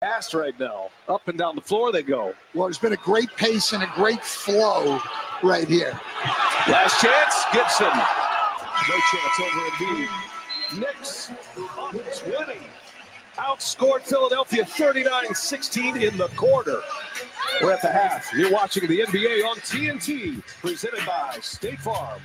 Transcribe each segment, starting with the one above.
fast right now. Up and down the floor they go. Well, there's been a great pace and a great flow right here. Last chance, Gibson. No chance over Embiid. Knicks on 20. Outscored Philadelphia 39-16 in the quarter. We're at the half. You're watching the NBA on TNT, presented by State Farm.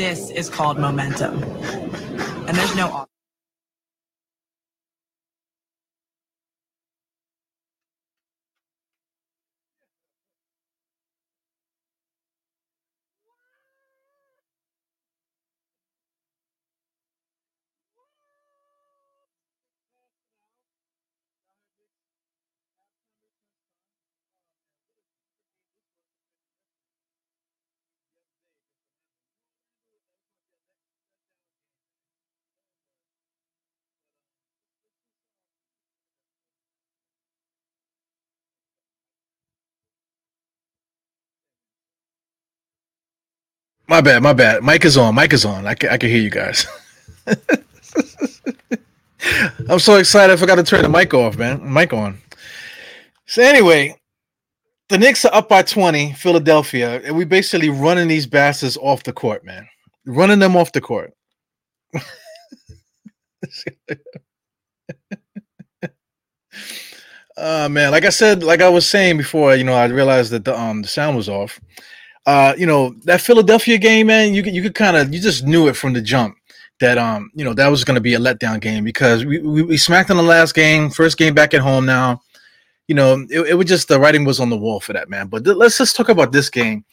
This is called momentum. And there's no My bad, my bad. Mic is on. Mic is on. I can, I can hear you guys. I'm so excited. I forgot to turn the mic off, man. Mic on. So anyway, the Knicks are up by 20, Philadelphia, and we basically running these bastards off the court, man. Running them off the court. uh man, like I said, like I was saying before, you know, I realized that the um the sound was off uh, you know, that Philadelphia game, man, you could you could kind of you just knew it from the jump that um, you know, that was going to be a letdown game because we, we, we smacked in the last game, first game back at home now. You know, it, it was just the writing was on the wall for that man. But th- let's just talk about this game.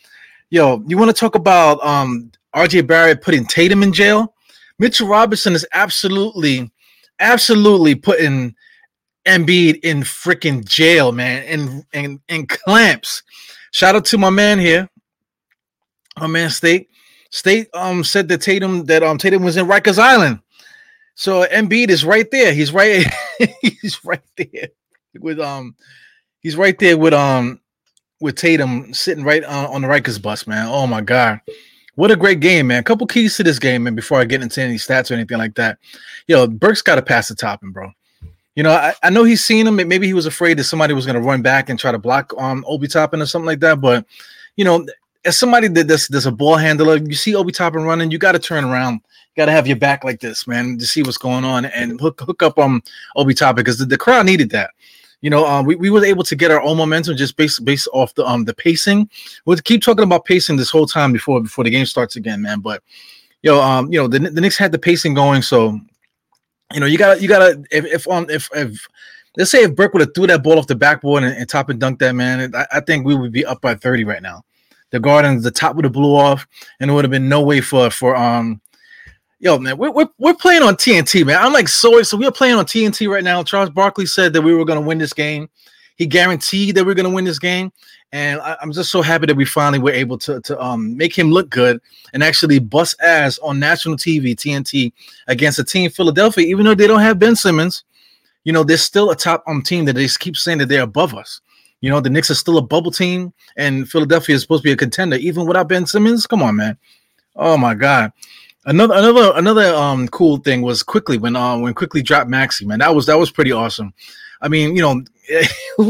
Yo, you want to talk about um RJ Barrett putting Tatum in jail? Mitchell Robinson is absolutely, absolutely putting Embiid in freaking jail, man, and and and clamps. Shout out to my man here, my man State. State um said that Tatum that um Tatum was in Rikers Island. So Embiid is right there. He's right. he's right there with um. He's right there with um with Tatum sitting right on, on the Rikers bus, man. Oh my god, what a great game, man. A couple keys to this game, man. Before I get into any stats or anything like that, yo, Burks got to pass the Toppin, bro. You know, I, I know he's seen him. Maybe he was afraid that somebody was going to run back and try to block um Obi Toppin or something like that. But you know, as somebody that does there's a ball handler, you see Obi Toppin running, you got to turn around. You got to have your back like this, man, to see what's going on and hook hook up um Obi Toppin because the, the crowd needed that. You know, um, we, we were able to get our own momentum just based based off the um the pacing. We'll keep talking about pacing this whole time before before the game starts again, man. But you know, um, you know, the, the Knicks had the pacing going, so you know, you gotta you gotta if if um if if let's say if Burke would have threw that ball off the backboard and, and Toppin dunked that man, I, I think we would be up by 30 right now the Gardens, the top would have blew off, and it would have been no way for for um. Yo, man, we're, we're, we're playing on TNT, man. I'm like so so we're playing on TNT right now. Charles Barkley said that we were going to win this game. He guaranteed that we are going to win this game, and I, am just so happy that we finally were able to to um make him look good and actually bust ass on national TV TNT against a team Philadelphia, even though they don't have Ben Simmons. You know, they're still a top um team that they keep saying that they're above us. You know, the Knicks are still a bubble team, and Philadelphia is supposed to be a contender, even without Ben Simmons. Come on, man. Oh my God. Another another another um cool thing was quickly when uh when Quickley dropped Maxey, man. That was that was pretty awesome. I mean, you know,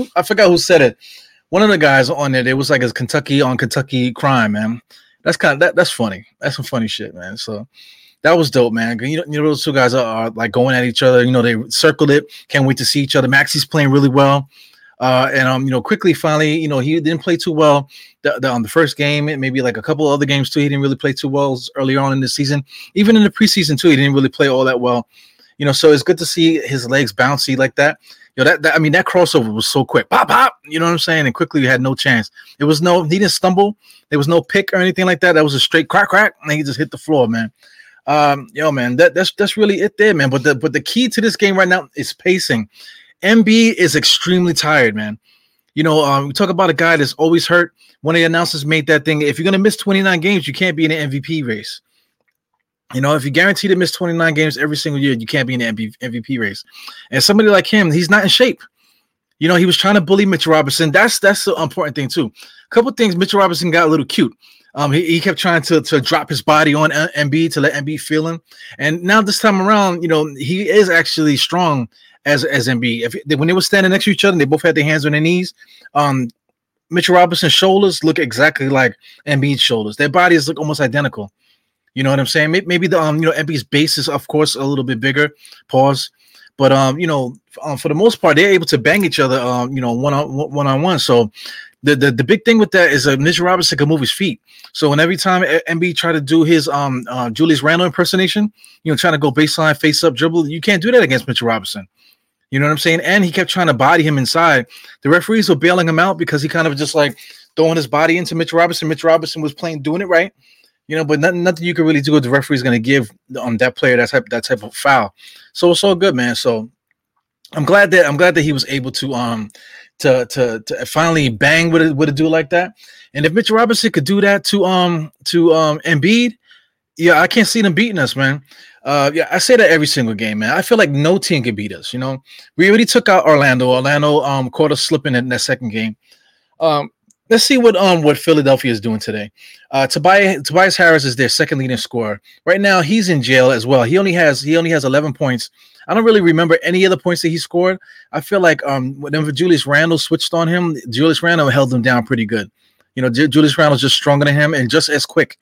I forgot who said it. One of the guys on it, it was like a Kentucky on Kentucky crime, man. That's kind of that, that's funny. That's some funny shit, man. So that was dope, man. You know, you know those two guys are, are, like going at each other. You know, they circled it. Can't wait to see each other. Maxey's playing really well. Uh, and um, you know, Quickley finally, you know, he didn't play too well the, the, on the first game. Maybe like a couple other games too. He didn't really play too well earlier on in the season. Even in the preseason too, he didn't really play all that well. You know, so it's good to see his legs bouncy like that. You know, that, that I mean, that crossover was so quick. Pop, pop. You know what I'm saying? And Quickley had no chance. It was no, he didn't stumble. There was no pick or anything like that. That was a straight crack, crack, and he just hit the floor, man. Um, yo, man, that that's that's really it there, man. But the but the key to this game right now is pacing. Embiid is extremely tired, man. You know, um, we talk about a guy that's always hurt. One of the announcers made that thing. If you're gonna miss 29 games, you can't be in an MVP race. You know, if you guarantee to miss 29 games every single year, you can't be in the MVP race. And somebody like him, he's not in shape. You know, he was trying to bully Mitchell Robinson. That's that's the important thing too. A couple things. Mitchell Robinson got a little cute. Um, he, he kept trying to to drop his body on Embiid to let Embiid feel him. And now this time around, you know, he is actually strong as as Embiid. If when they were standing next to each other, and they both had their hands on their knees. Um, Mitchell Robinson's shoulders look exactly like Embiid's shoulders. Their bodies look almost identical. You know what I'm saying? Maybe the um, you know, Embiid's base is of course a little bit bigger. Pause. But um, you know, um, for the most part, they're able to bang each other, um, you know, one on one on one. So the, the the big thing with that is that Mitchell Robinson can move his feet. So when every time Embiid try to do his um uh, Julius Randle impersonation, you know, trying to go baseline, face up, dribble, you can't do that against Mitchell Robinson. You know what I'm saying? And he kept trying to body him inside. The referees were bailing him out because he kind of just like throwing his body into Mitch Robinson. Mitch Robinson was playing doing it right, you know, but nothing, nothing you can really do. The referee's going to give um that player that type that type of foul. So it's all good, man. So I'm glad that I'm glad that he was able to um to to to finally bang with a with a dude like that. And if Mitchell Robinson could do that to um to um Embiid, yeah, I can't see them beating us, man. Uh, yeah, I say that every single game, man. I feel like no team can beat us. You know, we already took out Orlando. Orlando um caught us slipping in that second game. Um, let's see what um what Philadelphia is doing today. Uh, Tobias Tobias Harris is their second leading scorer right now. He's in jail as well. He only has he only has 11 points. I don't really remember any other points that he scored. I feel like um whenever Julius Randle switched on him, Julius Randle held him down pretty good. You know, J- Julius Randle's just stronger than him and just as quick.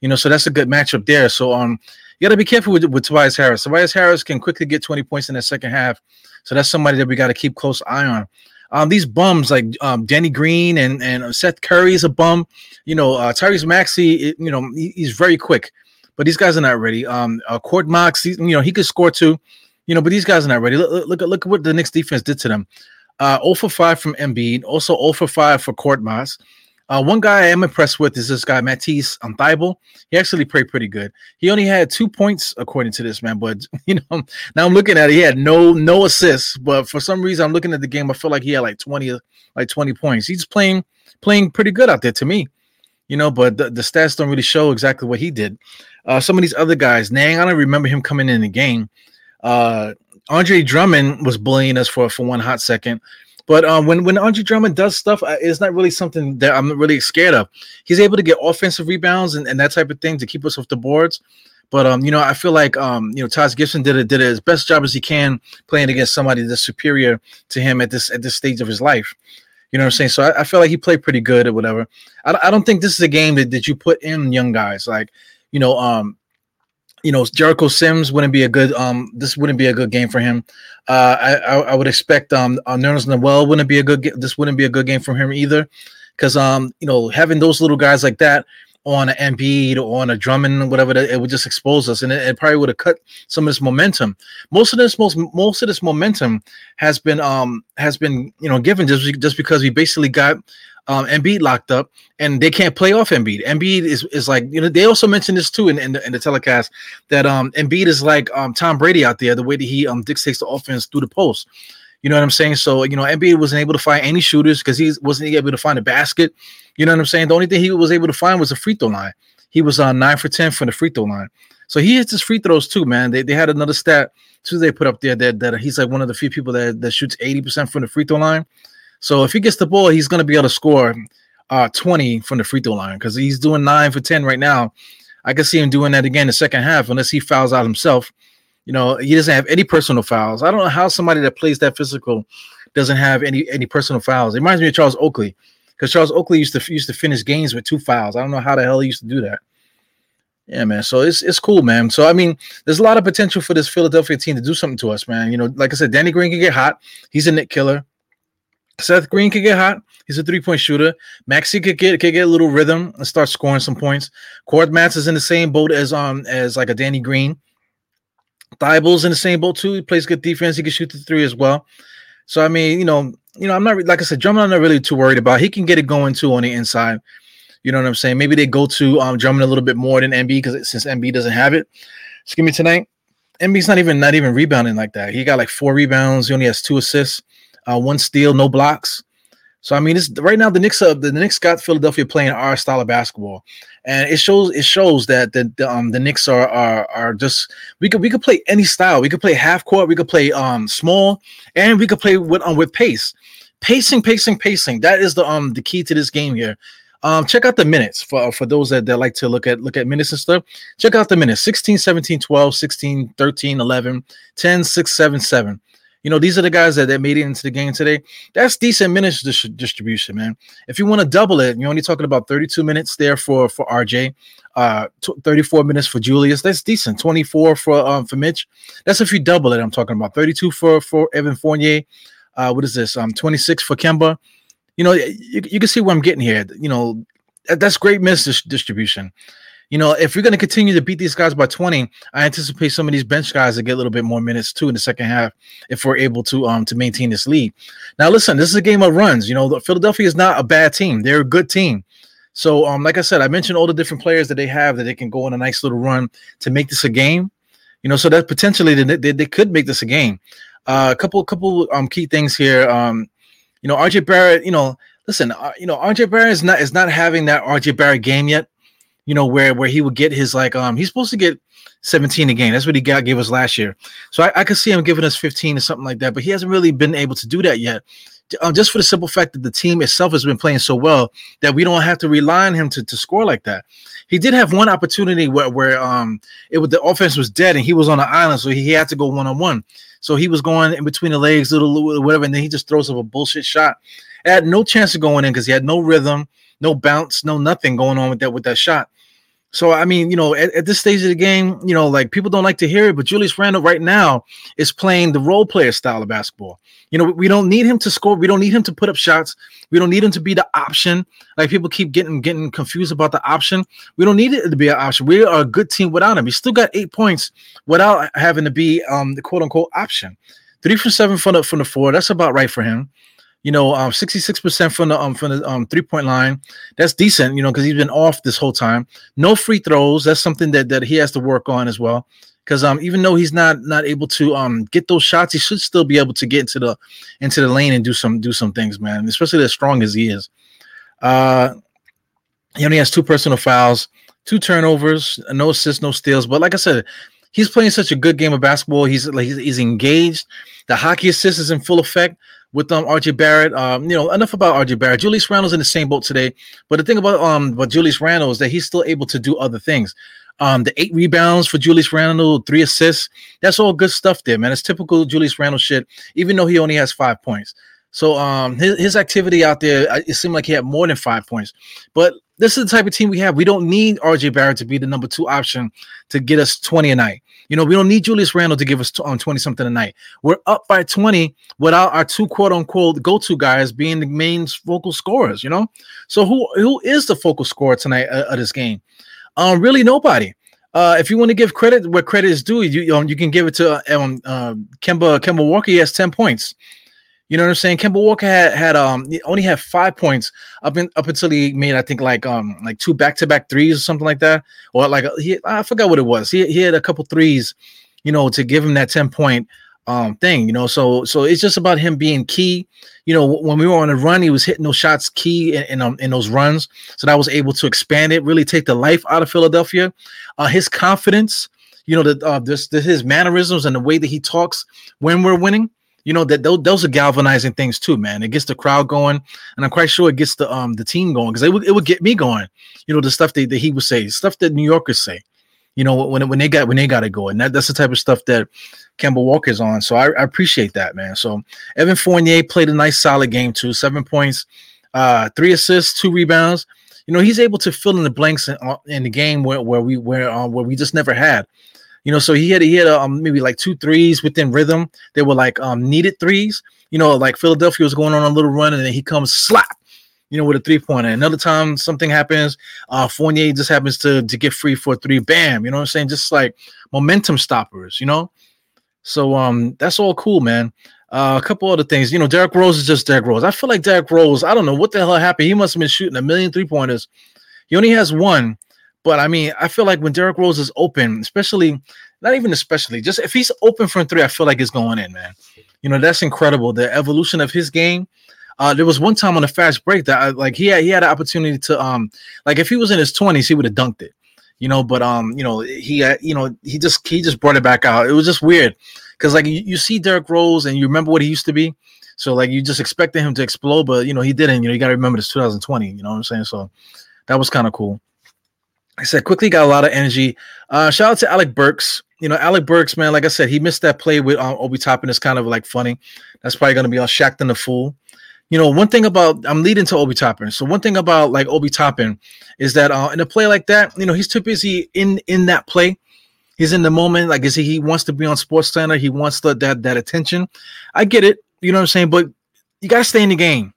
You know, so that's a good matchup there. So um you got to be careful with, with Tobias Harris. Tobias Harris can quickly get 20 points in the second half. So that's somebody that we got to keep close eye on. Um, these bums like um, Danny Green and and Seth Curry is a bum. You know, uh, Tyrese Maxey, you know, he, he's very quick, but these guys are not ready. Um, uh, Korkmaz, he, you know, he could score too, you know, but these guys are not ready. Look, look, look at what the Knicks defense did to them. Uh, 0 for 5 from Embiid, also 0 for 5 for Korkmaz. Uh, one guy I am impressed with is this guy Matisse Thybulle. He actually played pretty good. He only had two points according to this man, but you know now I'm looking at it. He had no no assists, but for some reason I'm looking at the game. I feel like he had like 20 like 20 points. He's playing playing pretty good out there to me, you know. But the, the stats don't really show exactly what he did. Uh, some of these other guys, Niang, I don't remember him coming in the game. Uh, Andre Drummond was bullying us for for one hot second. But um, when when Andre Drummond does stuff, it's not really something that I'm really scared of. He's able to get offensive rebounds and, and that type of thing to keep us off the boards. But um, you know, I feel like um, you know, Taj Gibson did it did his best job as he can playing against somebody that's superior to him at this at this stage of his life. You know what I'm saying? So I, I feel like he played pretty good or whatever. I, I don't think this is a game that, that you put in young guys like you know um you know Jericho Sims wouldn't be a good um this wouldn't be a good game for him. Uh, I, I, I would expect um uh, Nerlens Noel wouldn't be a good this wouldn't be a good game for him either, because um you know having those little guys like that on an Embiid or on a Drummond whatever it would just expose us and it, it probably would have cut some of this momentum. Most of this most most of this momentum has been um has been you know given just just because we basically got um, Embiid locked up, and they can't play off Embiid. Embiid is is like you know they also mentioned this too in, in the in the telecast that um Embiid is like um Tom Brady out there the way that he um dictates the offense through the post. You know what I'm saying? So you know Embiid wasn't able to find any shooters because he wasn't able to find a basket. You know what I'm saying? The only thing he was able to find was a free throw line. He was on uh, nine for ten from the free throw line. So he hits his free throws too, man. They, they had another stat too they put up there that, that he's like one of the few people that, that shoots 80% from the free throw line. So if he gets the ball, he's going to be able to score uh, 20 from the free throw line because he's doing nine for 10 right now. I can see him doing that again in the second half unless he fouls out himself. You know, he doesn't have any personal fouls. I don't know how somebody that plays that physical doesn't have any any personal fouls. It reminds me of Charles Oakley because Charles Oakley used to used to finish games with two fouls. I don't know how the hell he used to do that. Yeah, man. So it's it's cool, man. So I mean, there's a lot of potential for this Philadelphia team to do something to us, man. You know, like I said, Danny Green can get hot. He's a Knick killer. Seth Green could get hot. He's a three point shooter. Maxey could get could get a little rhythm and start scoring some points. Korkmaz is in the same boat as um as like a Danny Green. Thybulle's in the same boat too. He plays good defense. He can shoot the three as well. So I mean, you know, you know, I'm not like I said, Drummond. I'm not really too worried about. He can get it going too on the inside. You know what I'm saying? Maybe they go to um Drummond a little bit more than Embiid because since Embiid doesn't have it. Excuse me tonight. Embiid's not even not even rebounding like that. He got like four rebounds. He only has two assists uh, one steal, no blocks. So I mean, it's right now the Knicks uh, the, Knicks got Philadelphia playing our style of basketball, and it shows it shows that the, the um the Knicks are are are just we could we could play any style. We could play half court, we could play um small, and we could play with um with pace. pacing, pacing, pacing. That is the um the key to this game here. Um, check out the minutes for for those that, that like to look at look at minutes and stuff. Check out the minutes 16, 17, 12, 16, 13, 11, 10, 6, 7, 7. You know, these are the guys that, that made it into the game today. That's decent minutes dis- distribution, man. If you want to double it, you're only talking about 32 minutes there for for RJ, uh, t- 34 minutes for Julius. That's decent. 24 for um for Mitch. That's if you double it. I'm talking about 32 for for Evan Fournier. Uh, what is this? Um, 26 for Kemba. You know, you, you can see where I'm getting here. You know, that's great miss dis- distribution you know, if we're going to continue to beat these guys by 20, I anticipate some of these bench guys to get a little bit more minutes too in the second half if we're able to um to maintain this lead. Now, listen, this is a game of runs. You know, Philadelphia is not a bad team; they're a good team. So, um, like I said, I mentioned all the different players that they have that they can go on a nice little run to make this a game. You know, so that potentially they, they, they could make this a game. Uh, a couple couple um key things here. Um, you know, RJ Barrett. You know, listen, uh, you know, RJ Barrett is not is not having that RJ Barrett game yet you know, where where he would get his like um he's supposed to get 17 a game. That's what he got gave us last year. So I, I could see him giving us 15 or something like that, but he hasn't really been able to do that yet. Um, just for the simple fact that the team itself has been playing so well that we don't have to rely on him to, to score like that. He did have one opportunity where, where um it was the offense was dead and he was on the island, so he, had to go one on one. So he was going in between the legs, little whatever, and then he just throws up a bullshit shot. It had no chance of going in because he had no rhythm, no bounce, no nothing going on with that with that shot. So I mean, you know, at, at, this stage of the game, you know, like people don't like to hear it, but Julius Randle right now is playing the role player style of basketball. You know, we don't need him to score. We don't need him to put up shots. We don't need him to be the option. Like people keep getting getting confused about the option. We don't need it to be an option. We are a good team without him. He still got eight points without having to be um the quote unquote option. Three from seven from the from the four. That's about right for him you know, um, 66% from the um from the um three point line. That's decent, you know, because he's been off this whole time. No free throws. That's something that that he has to work on as well. Because um, even though he's not not able to um get those shots, he should still be able to get into the into the lane and do some do some things, man. Especially as strong as he is. Uh, he only has two personal fouls, two turnovers, no assists, no steals. But like I said, he's playing such a good game of basketball. He's like he's, he's engaged. The hockey assist is in full effect with um RJ Barrett. Um, you know, enough about RJ Barrett. Julius Randle's in the same boat today. But the thing about um about Julius Randle is that he's still able to do other things. Um, the eight rebounds for Julius Randle, three assists. That's all good stuff there, man. It's typical Julius Randle shit, even though he only has five points. So um his, his activity out there, it seemed like he had more than five points. But this is the type of team we have. We don't need RJ Barrett to be the number two option to get us 20 a night. You know, we don't need Julius Randle to give us on um, 20 something a night. We're up by 20 without our two quote unquote go to guys being the main focal scorers, you know? So who who is the focal scorer tonight uh, of this game? Um, really nobody. Uh, if you want to give credit where credit is due, you um, you can give it to um, uh, Kemba Kemba Walker. He has 10 points. You know what I'm saying? Kemba Walker had had um only had five points up in up until he made I think like um like two back to back threes or something like that, or like he I forgot what it was. He he had a couple threes, you know, to give him that ten point um thing. You know, so so it's just about him being key. You know, when we were on a run, he was hitting those shots key in in, um, in those runs, so that was able to expand it, really take the life out of Philadelphia. Uh, his confidence, you know, the uh, this, this his mannerisms and the way that he talks when we're winning you know that those, those are galvanizing things too, man. It gets the crowd going, and I'm quite sure it gets the um the team going because it would it would get me going. You know the stuff that, that he would say, stuff that New Yorkers say. You know when when they got when they got to go, and that, that's the type of stuff that Kemba Walker's on. So I, I appreciate that, man. So Evan Fournier played a nice solid game too, seven points, uh, three assists, two rebounds. You know he's able to fill in the blanks in, uh, in the game where where we where uh, where we just never had. You know, so he had he had um, maybe like two threes within rhythm. They were like um, needed threes. You know, like Philadelphia was going on a little run, and then he comes slap. You know, with a three pointer. Another time something happens, uh, Fournier just happens to to get free for three. Bam. You know what I'm saying? Just like momentum stoppers. You know. So um, that's all cool, man. Uh, a couple other things, you know, Derrick Rose is just Derrick Rose. I feel like Derrick Rose. I don't know what the hell happened. He must have been shooting a million three pointers. He only has one, but I mean, I feel like when Derrick Rose is open, especially not even especially, just if he's open from three, I feel like it's going in, man. You know, that's incredible. The evolution of his game. Uh, there was one time on a fast break that I, like he had he had an opportunity to um like if he was in his 20s, he would have dunked it. You know, but um, you know, he uh, you know, he just he just brought it back out. It was just weird because like you, you see Derrick Rose and you remember what he used to be. So like you just expected him to explode, but you know he didn't. You know you got to remember this 2020. You know what I'm saying? So that was kind of cool. I said Quickley got a lot of energy. Uh, shout out to Alec Burks. You know Alec Burks, man. Like I said, he missed that play with um, Obi Toppin. It's kind of like funny. That's probably gonna be on Shaqtin' a Fool. You know, one thing about I'm leading to Obi Toppin. So one thing about like Obi Toppin is that uh, in a play like that, you know, he's too busy in in that play. He's in the moment, like is he, he wants to be on Sports Center. He wants the, that that attention. I get it. You know what I'm saying? But you gotta stay in the game.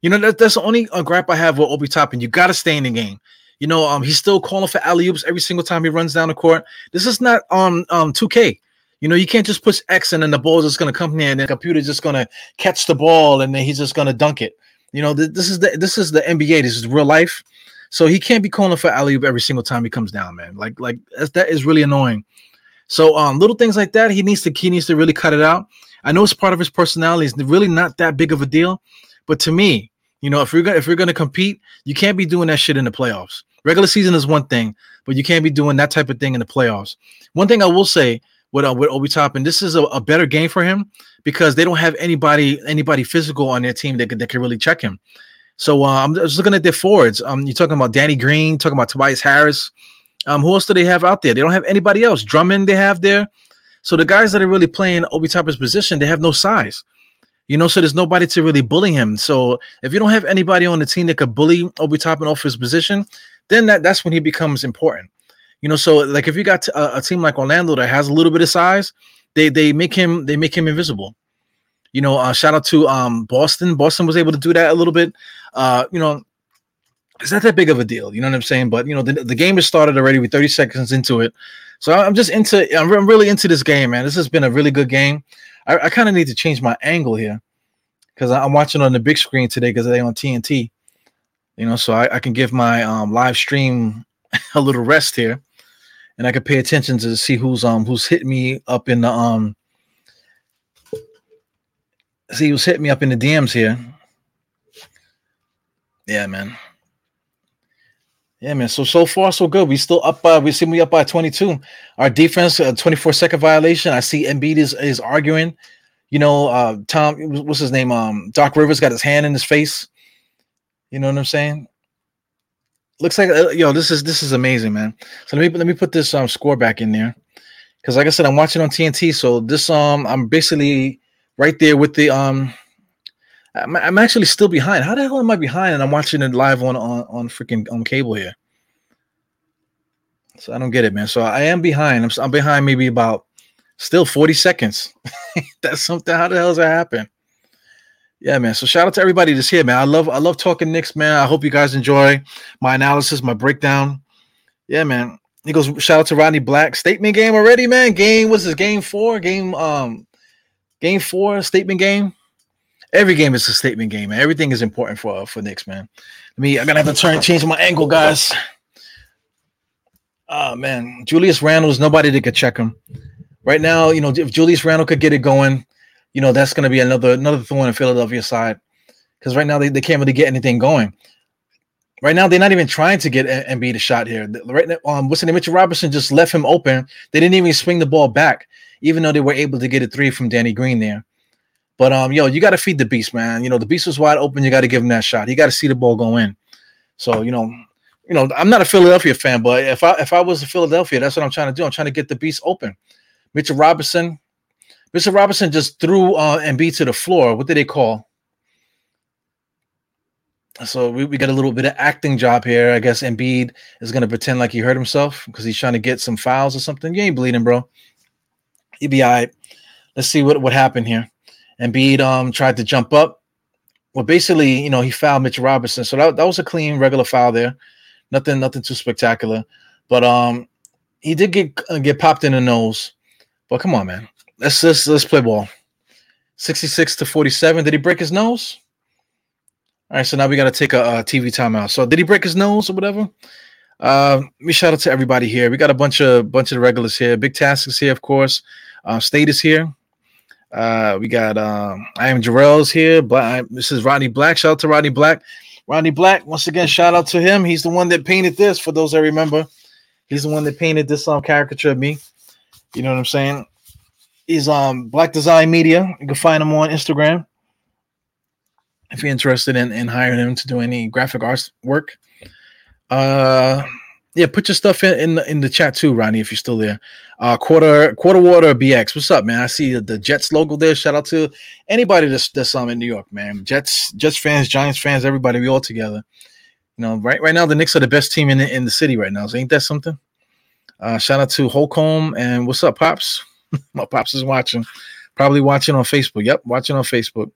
You know, that, that's the only uh, gripe I have with Obi Toppin. You gotta stay in the game. You know, um, he's still calling for alley oops every single time he runs down the court. This is not on um, um 2K. You know, you can't just push X and then the ball is just gonna come here and the computer's just gonna catch the ball and then he's just gonna dunk it. You know, th- this is the this is the NBA. This is real life. So he can't be calling for alley oop every single time he comes down, man. Like like that is really annoying. So um, little things like that, he needs to he needs to really cut it out. I know it's part of his personality. It's really not that big of a deal, but to me, you know, if we're gonna if we're gonna compete, you can't be doing that shit in the playoffs. Regular season is one thing, but you can't be doing that type of thing in the playoffs. One thing I will say with uh, with Obi Toppin, this is a, a, better game for him because they don't have anybody anybody physical on their team that, that can really check him. So uh, I'm just looking at their forwards. Um, you're talking about Danny Green, talking about Tobias Harris. Um, who else do they have out there? They don't have anybody else. Drummond they have there. So the guys that are really playing Obi Toppin's position, they have no size. You know, so there's nobody to really bully him. So if you don't have anybody on the team that could bully Obi Toppin off his position, then that, that's when he becomes important. You know, so like if you got a, a team like Orlando that has a little bit of size, they they make him they make him invisible. You know, uh, shout out to um, Boston. Boston was able to do that a little bit. Uh, you know, it's not that big of a deal. You know what I'm saying? But you know, the, the game has started already. We're 30 seconds into it, so I'm just into. I'm, I'm really into this game, man. This has been a really good game. I, I kind of need to change my angle here because I'm watching on the big screen today because they on TNT. You know, so I, I can give my um, live stream a little rest here, and I can pay attention to see who's um who's hitting me up in the um. See who's hitting me up in the DMs here. Yeah, man. Yeah, man. So so far so good. We still up by we see me up by 22. Our defense, a 24 second violation. I see Embiid is is arguing. You know, uh Tom, what's his name? Um, Doc Rivers got his hand in his face. You know what I'm saying? Looks like uh, yo, this is this is amazing, man. So let me let me put this um score back in there. Because like I said, I'm watching on TNT. So this um I'm basically right there with the um I'm, I'm actually still behind. How the hell am I behind? And I'm watching it live on on on freaking on cable here. So I don't get it, man. So I am behind. I'm, I'm behind maybe about still 40 seconds. that's something. How the hell does that happen? Yeah, man. So shout out to everybody that's here, man. I love I love talking Knicks, man. I hope you guys enjoy my analysis, my breakdown. Yeah, man. He goes, shout out to Rodney Black. Statement game already, man. Game what's this? Game four? Game um game four, statement game every game is a statement game, man. Everything is important for for Knicks, man. Let me. I'm gonna have to turn change my angle, guys. Oh man, Julius Randle is nobody that could check him right now. You know, if Julius Randle could get it going, you know that's gonna be another another thorn in Philadelphia side because right now they, they can't really get anything going. Right now, they're not even trying to get Embiid a shot here. Right now, um, what's the name? Mitchell Robinson just left him open. They didn't even swing the ball back, even though they were able to get a three from Danny Green there. But um, yo, you got to feed the beast, man. You know, the beast was wide open. You got to give him that shot. He got to see the ball go in. So you know, you know, I'm not a Philadelphia fan, but if I if I was a Philadelphia, that's what I'm trying to do. I'm trying to get the beast open. Mitchell Robinson, Mitchell Robinson just threw uh Embiid to the floor. What did they call? So we, we got a little bit of acting job here. I guess Embiid is gonna pretend like he hurt himself because he's trying to get some fouls or something. You ain't bleeding, bro. You be all right. Let's see what, what happened here. Embiid um tried to jump up. Well, basically, you know, he fouled Mitch Robinson. So that, that was a clean regular foul there. Nothing, nothing too spectacular. But um he did get uh, get popped in the nose. But come on, man. Let's let's let's play ball. 66 to 47. Did he break his nose? All right, so now we got to take a, a, TV timeout. So did he break his nose or whatever? Uh, me shout out to everybody here. We got a bunch of bunch of regulars here. Big Task is here, of course. Uh, State is here. Uh, we got um, I am Jarrell's here. Black, this is Rodney Black. Shout out to Rodney Black. Rodney Black, once again, shout out to him. He's the one that painted this. For those that remember, he's the one that painted this um caricature of me. You know what I'm saying? He's um Black Design Media. You can find him on Instagram if you're interested in, in hiring him to do any graphic arts work. Uh yeah, put your stuff in in the, in the chat too, Ronnie, if you're still there. Uh, quarter quarter water BX. What's up, man? I see the Jets logo there. Shout out to anybody that's that's um in New York, man. Jets Jets fans, Giants fans, everybody. We all together. You know, right right now the Knicks are the best team in the, in the city right now. So ain't that something? Uh, shout out to Holcomb and what's up, pops? My pops is watching, probably watching on Facebook. Yep, watching on Facebook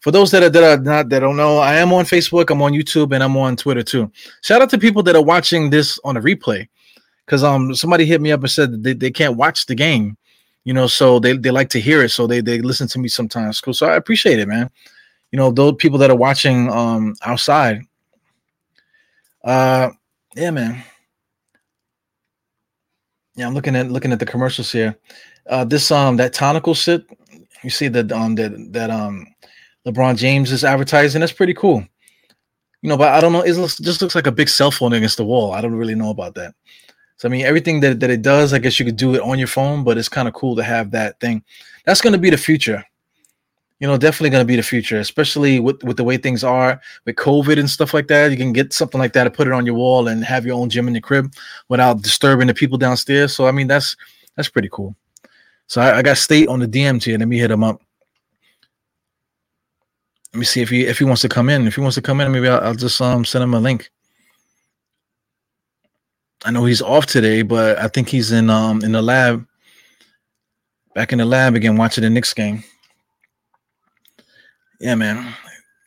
for those that are that are not that don't know, I am on Facebook, I'm on YouTube, and I'm on Twitter too. Shout out to people that are watching this on a replay, because um somebody hit me up and said they, they can't watch the game, you know, so they, they like to hear it, so they they listen to me sometimes. Cool, so I appreciate it, man. You know, those people that are watching um outside. Uh, yeah, man. Yeah, I'm looking at looking at the commercials here. Uh, this um that Tonal shit. You see that um that that um LeBron James is advertising. That's pretty cool. You know, but I don't know. It looks, just looks like a big cell phone against the wall. I don't really know about that. So I mean, everything that, that it does, I guess you could do it on your phone, but it's kind of cool to have that thing. That's going to be the future. You know, definitely going to be the future, especially with with the way things are with COVID and stuff like that. You can get something like that and put it on your wall and have your own gym in your crib without disturbing the people downstairs. So I mean, that's that's pretty cool. So I, I got State on the DMs here. Let me hit him up let me see if he if he wants to come in. If he wants to come in, maybe I'll, I'll just um send him a link. I know he's off today, but I think he's in um in the lab, back in the lab again, watching the Knicks game. Yeah, man,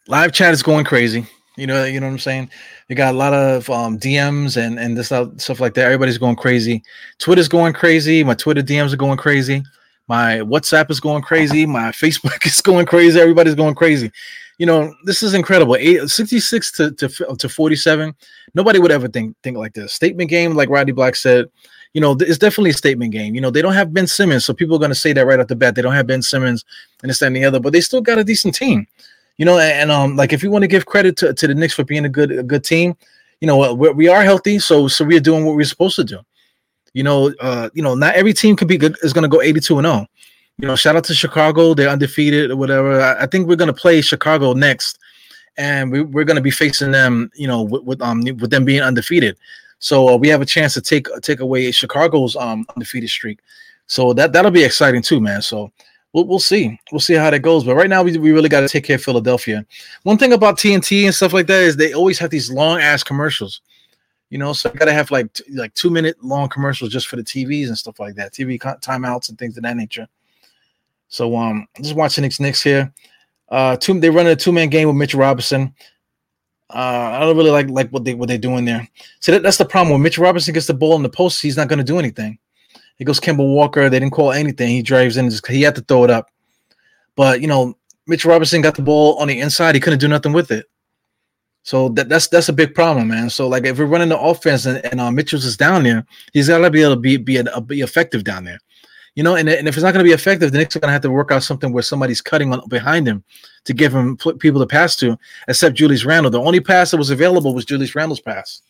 live chat is going crazy. You know, you know what I'm saying. You got a lot of um, DMs and and this stuff like that. Everybody's going crazy. Twitter's going crazy. My Twitter DMs are going crazy. My WhatsApp is going crazy. My Facebook is going crazy. Everybody's going crazy. You know, this is incredible. Eight, 66 to, to, to 47. Nobody would ever think think like this. Statement game, like Roddy Black said, you know, it's definitely a statement game. You know, they don't have Ben Simmons, so people are going to say that right off the bat. They don't have Ben Simmons and this and the other, but they still got a decent team. You know, and, and um, like if you want to give credit to, to the Knicks for being a good a good team, you know, we are healthy, so so we are doing what we're supposed to do. You know, uh, you know, not every team could be good is going to go 82 and 0. You know, shout out to Chicago. They're undefeated or whatever. I, I think we're going to play Chicago next, and we, we're going to be facing them. You know, with, with um with them being undefeated. So uh, we have a chance to take take away Chicago's um undefeated streak. So that that'll be exciting too, man. So we'll we'll see we'll see how that goes. But right now we, we really got to take care of Philadelphia. One thing about TNT and stuff like that is they always have these long ass commercials you know so i gotta have like t- like two minute long commercials just for the tvs and stuff like that tv timeouts and things of that nature. So um just watching Knicks Knicks here. Uh two they run a two-man game with mitch robinson. Uh i don't really like like what they what they're doing there. So that, that's the problem. When Mitchell robinson gets the ball in the post he's not going to do anything. He goes Kemba Walker. They didn't call anything. He drives in just he had to throw it up. But you know Mitchell robinson got the ball on the inside. He couldn't do nothing with it so that, that's that's a big problem, man. So like if we're running the offense and, and uh, Mitchell's is down there, he's got to be able to be be, be effective down there, you know. And, and if it's not going to be effective, the Knicks are going to have to work out something where somebody's cutting on behind him to give him people to pass to. Except Julius Randle, the only pass that was available was Julius Randle's pass.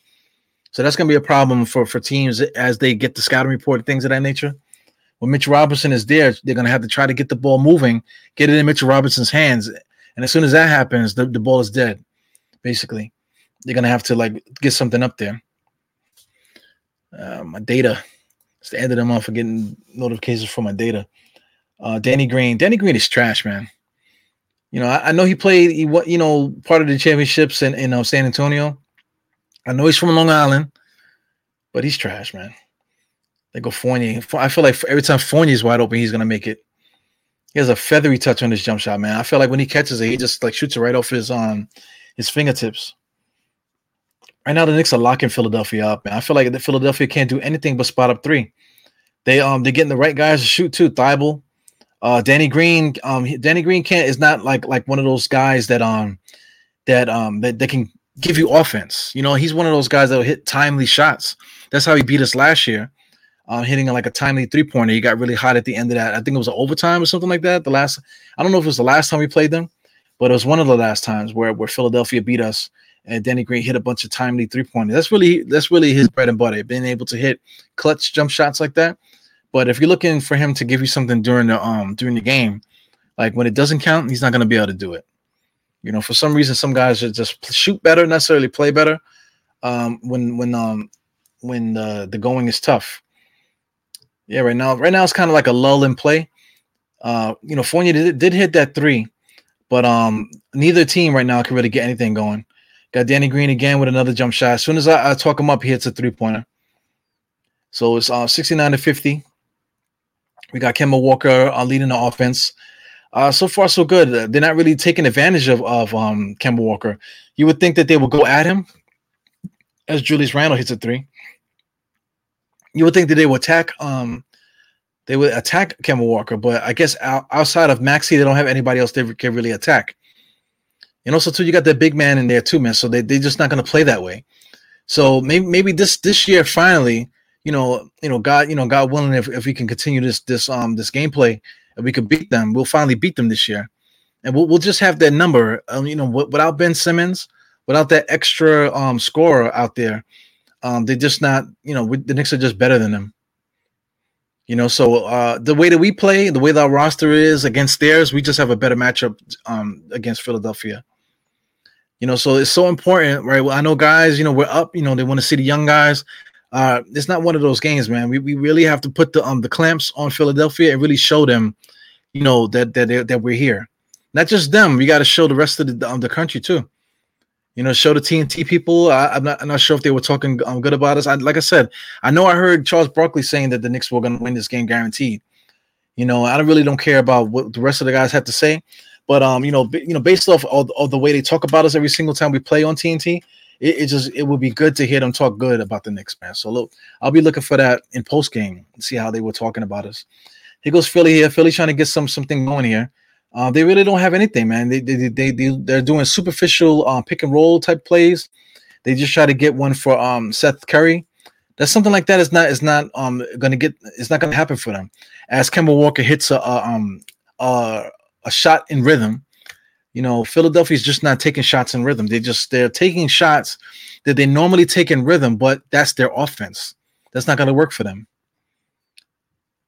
So that's going to be a problem for for teams as they get the scouting report, things of that nature. When Mitch Robinson is there, they're going to have to try to get the ball moving, get it in Mitchell Robinson's hands, and as soon as that happens, the, the ball is dead basically. They're gonna have to like get something up there. Uh, my data. It's the end of the month for getting notifications from my data. Uh, Danny Green. Danny Green is trash, man. You know, I, I know he played. He what you know part of the championships in in uh, San Antonio. I know he's from Long Island, but he's trash, man. They go Fournier. I feel like every time Fournier is wide open, he's gonna make it. He has a feathery touch on his jump shot, man. I feel like when he catches it, he just like shoots it right off his um his fingertips. Right now, the Knicks are locking Philadelphia up, man. I feel like the Philadelphia can't do anything but spot up three. They um they're getting the right guys to shoot too. Thybulle, uh, Danny Green. Um, Danny Green can't is not like like one of those guys that um that um that, can give you offense. You know, he's one of those guys that will hit timely shots. That's how he beat us last year. Um, hitting like a timely three pointer. He got really hot at the end of that. I think it was an overtime or something like that. The last, I don't know if it was the last time we played them, but it was one of the last times where where Philadelphia beat us and Danny Green hit a bunch of timely three pointers. That's really that's really his bread and butter, being able to hit clutch jump shots like that. But if you're looking for him to give you something during the um during the game, like when it doesn't count, he's not going to be able to do it. You know, for some reason, some guys just shoot better, necessarily play better. Um, when when um when the the going is tough. Yeah, right now, right now it's kind of like a lull in play. Uh, you know, Fournier did, did hit that three, but um, neither team right now can really get anything going. Got Danny Green again with another jump shot. As soon as I, I talk him up, he hits a three pointer. So it's uh, 69 to 50. We got Kemba Walker uh, leading the offense. Uh, so far, so good. They're not really taking advantage of, of um, Kemba Walker. You would think that they would go at him as Julius Randle hits a three. You would think that they would attack um, they would attack Kemba Walker, but I guess outside of Maxey, they don't have anybody else they can really attack. And also, too, you got that big man in there too, man. So they they're just not going to play that way. So maybe maybe this this year finally, you know, you know, God, you know, God willing, if, if we can continue this this um this gameplay, we could beat them, we'll finally beat them this year, and we'll we'll just have that number. Um, you know, without Ben Simmons, without that extra um scorer out there, um, they're just not. You know, we, the Knicks are just better than them. You know, so uh, the way that we play, the way that our roster is against theirs, we just have a better matchup um, against Philadelphia. You know, so it's so important, right? Well, I know guys, you know, we're up, you know, they want to see the young guys. Uh, it's not one of those games, man. We, we really have to put the um the clamps on Philadelphia and really show them, you know, that that that we're here. Not just them, we got to show the rest of the um, the country too. You know, show the TNT people. I, am not, I'm not sure if they were talking um, good about us. I, like I said, I know I heard Charles Barkley saying that the Knicks were going to win this game guaranteed. You know, I really don't care about what the rest of the guys have to say, but um, you know, b- you know, based off of, the way they talk about us every single time we play on TNT, it, it, just it would be good to hear them talk good about the Knicks, man. So look, I'll be looking for that in post game and see how they were talking about us. Here goes Philly here. Philly trying to get some something going here. Uh, they really don't have anything, man. They they they, they they're doing superficial uh, pick and roll type plays. They just try to get one for um Seth Curry. That's something like that is not is not um gonna get it's not gonna happen for them. As Kemba Walker hits a, a um a, a shot in rhythm, you know Philadelphia's just not taking shots in rhythm. They just they're taking shots that they normally take in rhythm, but that's their offense. That's not gonna work for them.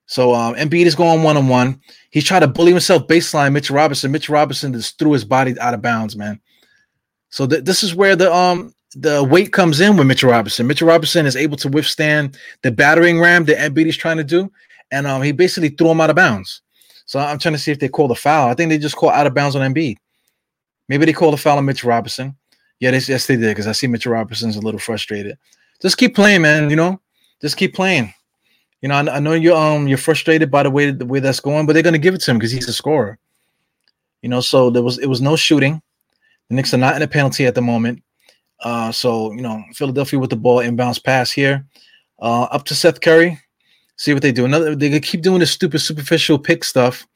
So um, Embiid is going one on one. He's trying to bully himself baseline. Mitch Robinson. Mitch Robinson just threw his body out of bounds, man. So th- this is where the um the weight comes in with Mitchell Robinson. Mitchell Robinson is able to withstand the battering ram that Embiid is trying to do, and um, he basically threw him out of bounds. So I'm trying to see if they call the foul. I think they just call out of bounds on Embiid. Maybe they call the foul on Mitchell Robinson. Yeah, they, yes, they did because I see Mitchell Robinson's a little frustrated. Just keep playing, man. You know, just keep playing. You know, I, I know you're um you're frustrated by the way the way that's going, but they're gonna give it to him because he's a scorer. You know, so there was it was no shooting. The Knicks are not in a penalty at the moment. Uh, so you know, Philadelphia with the ball inbounds pass here, uh, up to Seth Curry. See what they do. Another they keep doing this stupid superficial pick stuff.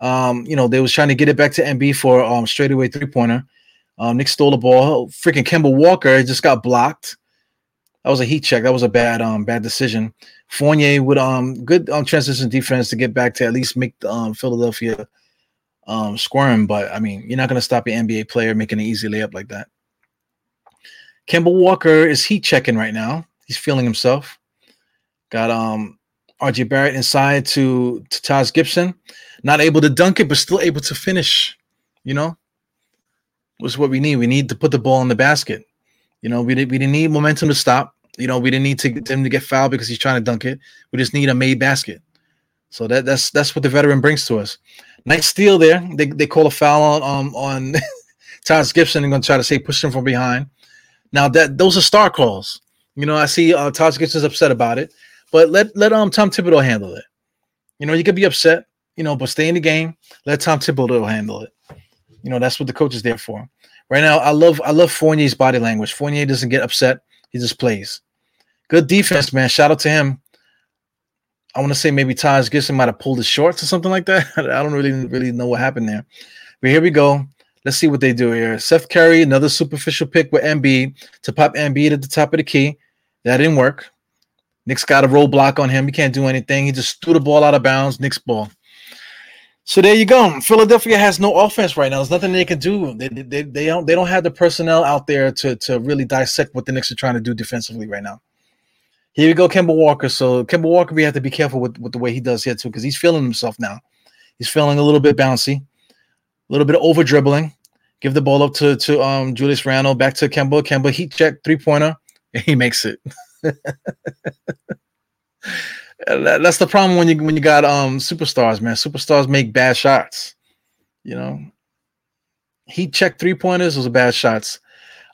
Um, you know, they was trying to get it back to Embiid for um straightaway three pointer. Um, Nick stole the ball. Freaking Kemba Walker just got blocked. That was a heat check. That was a bad um bad decision. Fournier with um good um transition defense to get back to at least make the um Philadelphia um squirm. But I mean, you're not gonna stop an NBA player making an easy layup like that. Kemba Walker is heat checking right now. He's feeling himself. Got um RJ Barrett inside to to Taj Gibson. Not able to dunk it, but still able to finish. You know, was what we need. We need to put the ball in the basket. You know, we, did, we didn't need momentum to stop. You know, we didn't need to get him to get fouled because he's trying to dunk it. We just need a made basket. So that that's that's what the veteran brings to us. Nice steal there. They, they call a foul on um, on Taj Gibson and going to try to say push him from behind. Now that those are star calls. You know, I see uh, Taj Gibson's upset about it, but let let um Tom Thibodeau handle it. You know, you could be upset, you know, but stay in the game. Let Tom Thibodeau handle it. You know, that's what the coach is there for. Right now, I love I love Fournier's body language. Fournier doesn't get upset; he just plays. Good defense, man. Shout out to him. I want to say maybe Taj Gibson might have pulled his shorts or something like that. I don't really really know what happened there. But here we go. Let's see what they do here. Seth Curry, another superficial pick with Embiid to pop Embiid at the top of the key. That didn't work. Knicks got a roadblock on him. He can't do anything. He just threw the ball out of bounds. Knicks ball. So there you go. Philadelphia has no offense right now. There's nothing they can do. They, they, they don't they don't have the personnel out there to to really dissect what the Knicks are trying to do defensively right now. Here we go, Kemba Walker. So Kemba Walker, we have to be careful with, with the way he does here too, because he's feeling himself now. He's feeling a little bit bouncy, a little bit over dribbling. Give the ball up to to um Julius Randle, back to Kemba. Kemba heat check three pointer, and he makes it. that, that's the problem when you when you got um superstars, man. Superstars make bad shots. You know, he checked three pointers, those are bad shots.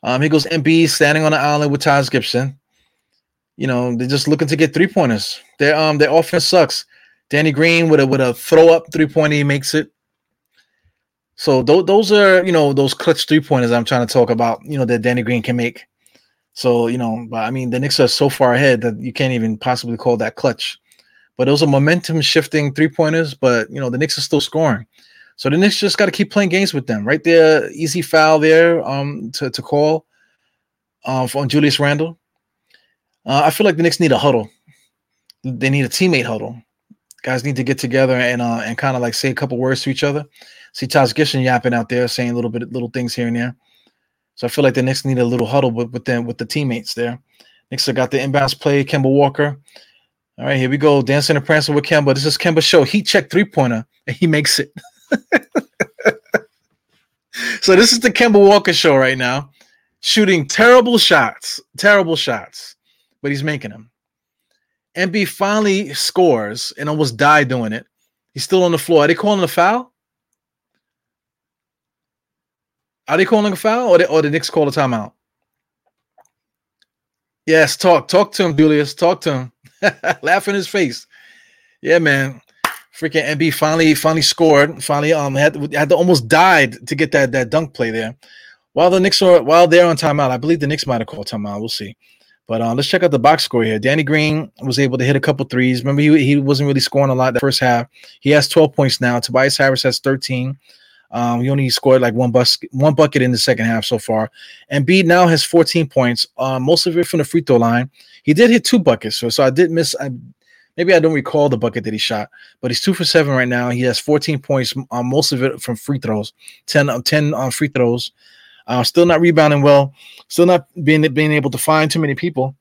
Um, he goes Embiid standing on the island with Taj Gibson. You know, they're just looking to get three pointers. Their um their offense sucks. Danny Green with a with a throw up three pointer, makes it. So th- those are you know those clutch three pointers I'm trying to talk about. You know that Danny Green can make. So you know, but I mean the Knicks are so far ahead that you can't even possibly call that clutch. But those are momentum shifting three pointers. But you know the Knicks are still scoring. So the Knicks just got to keep playing games with them. Right there, easy foul there um, to, to call um, on Julius Randle. Uh, I feel like the Knicks need a huddle. They need a teammate huddle. Guys need to get together and uh, and kind of like say a couple words to each other. See Taj Gibson yapping out there, saying little bit little things here and there. So I feel like the Knicks need a little huddle with, with them with the teammates there. Knicks have got the inbounds play, Kemba Walker. All right, here we go. Dancing and prancing with Kemba. This is Kemba show. He checked three pointer and he makes it. so this is the Kemba Walker show right now, shooting terrible shots, terrible shots, but he's making them. Embiid finally scores and almost died doing it. He's still on the floor. Are they calling a foul? Are they calling a foul or, they, or the Knicks call a timeout? Yes, talk. Talk to him, Julius. Talk to him. Laugh in his face. Yeah, man freaking Embiid finally finally scored. Finally, um, had had to almost died to get that that dunk play there. While the Knicks are while they're on timeout, I believe the Knicks might have called timeout. We'll see. But uh, let's check out the box score here. Danny Green was able to hit a couple threes. Remember, he, he wasn't really scoring a lot the first half. He has 12 points now. Tobias Harris has 13. Um, he only scored like one bus one bucket in the second half so far. And Embiid now has 14 points, uh, most of it from the free throw line. He did hit two buckets, so so I did miss. I maybe I don't recall the bucket that he shot, but he's two for seven right now. He has 14 points, uh, most of it from free throws, 10 uh, 10 uh, free throws. Uh, still not rebounding well, still not being being able to find too many people.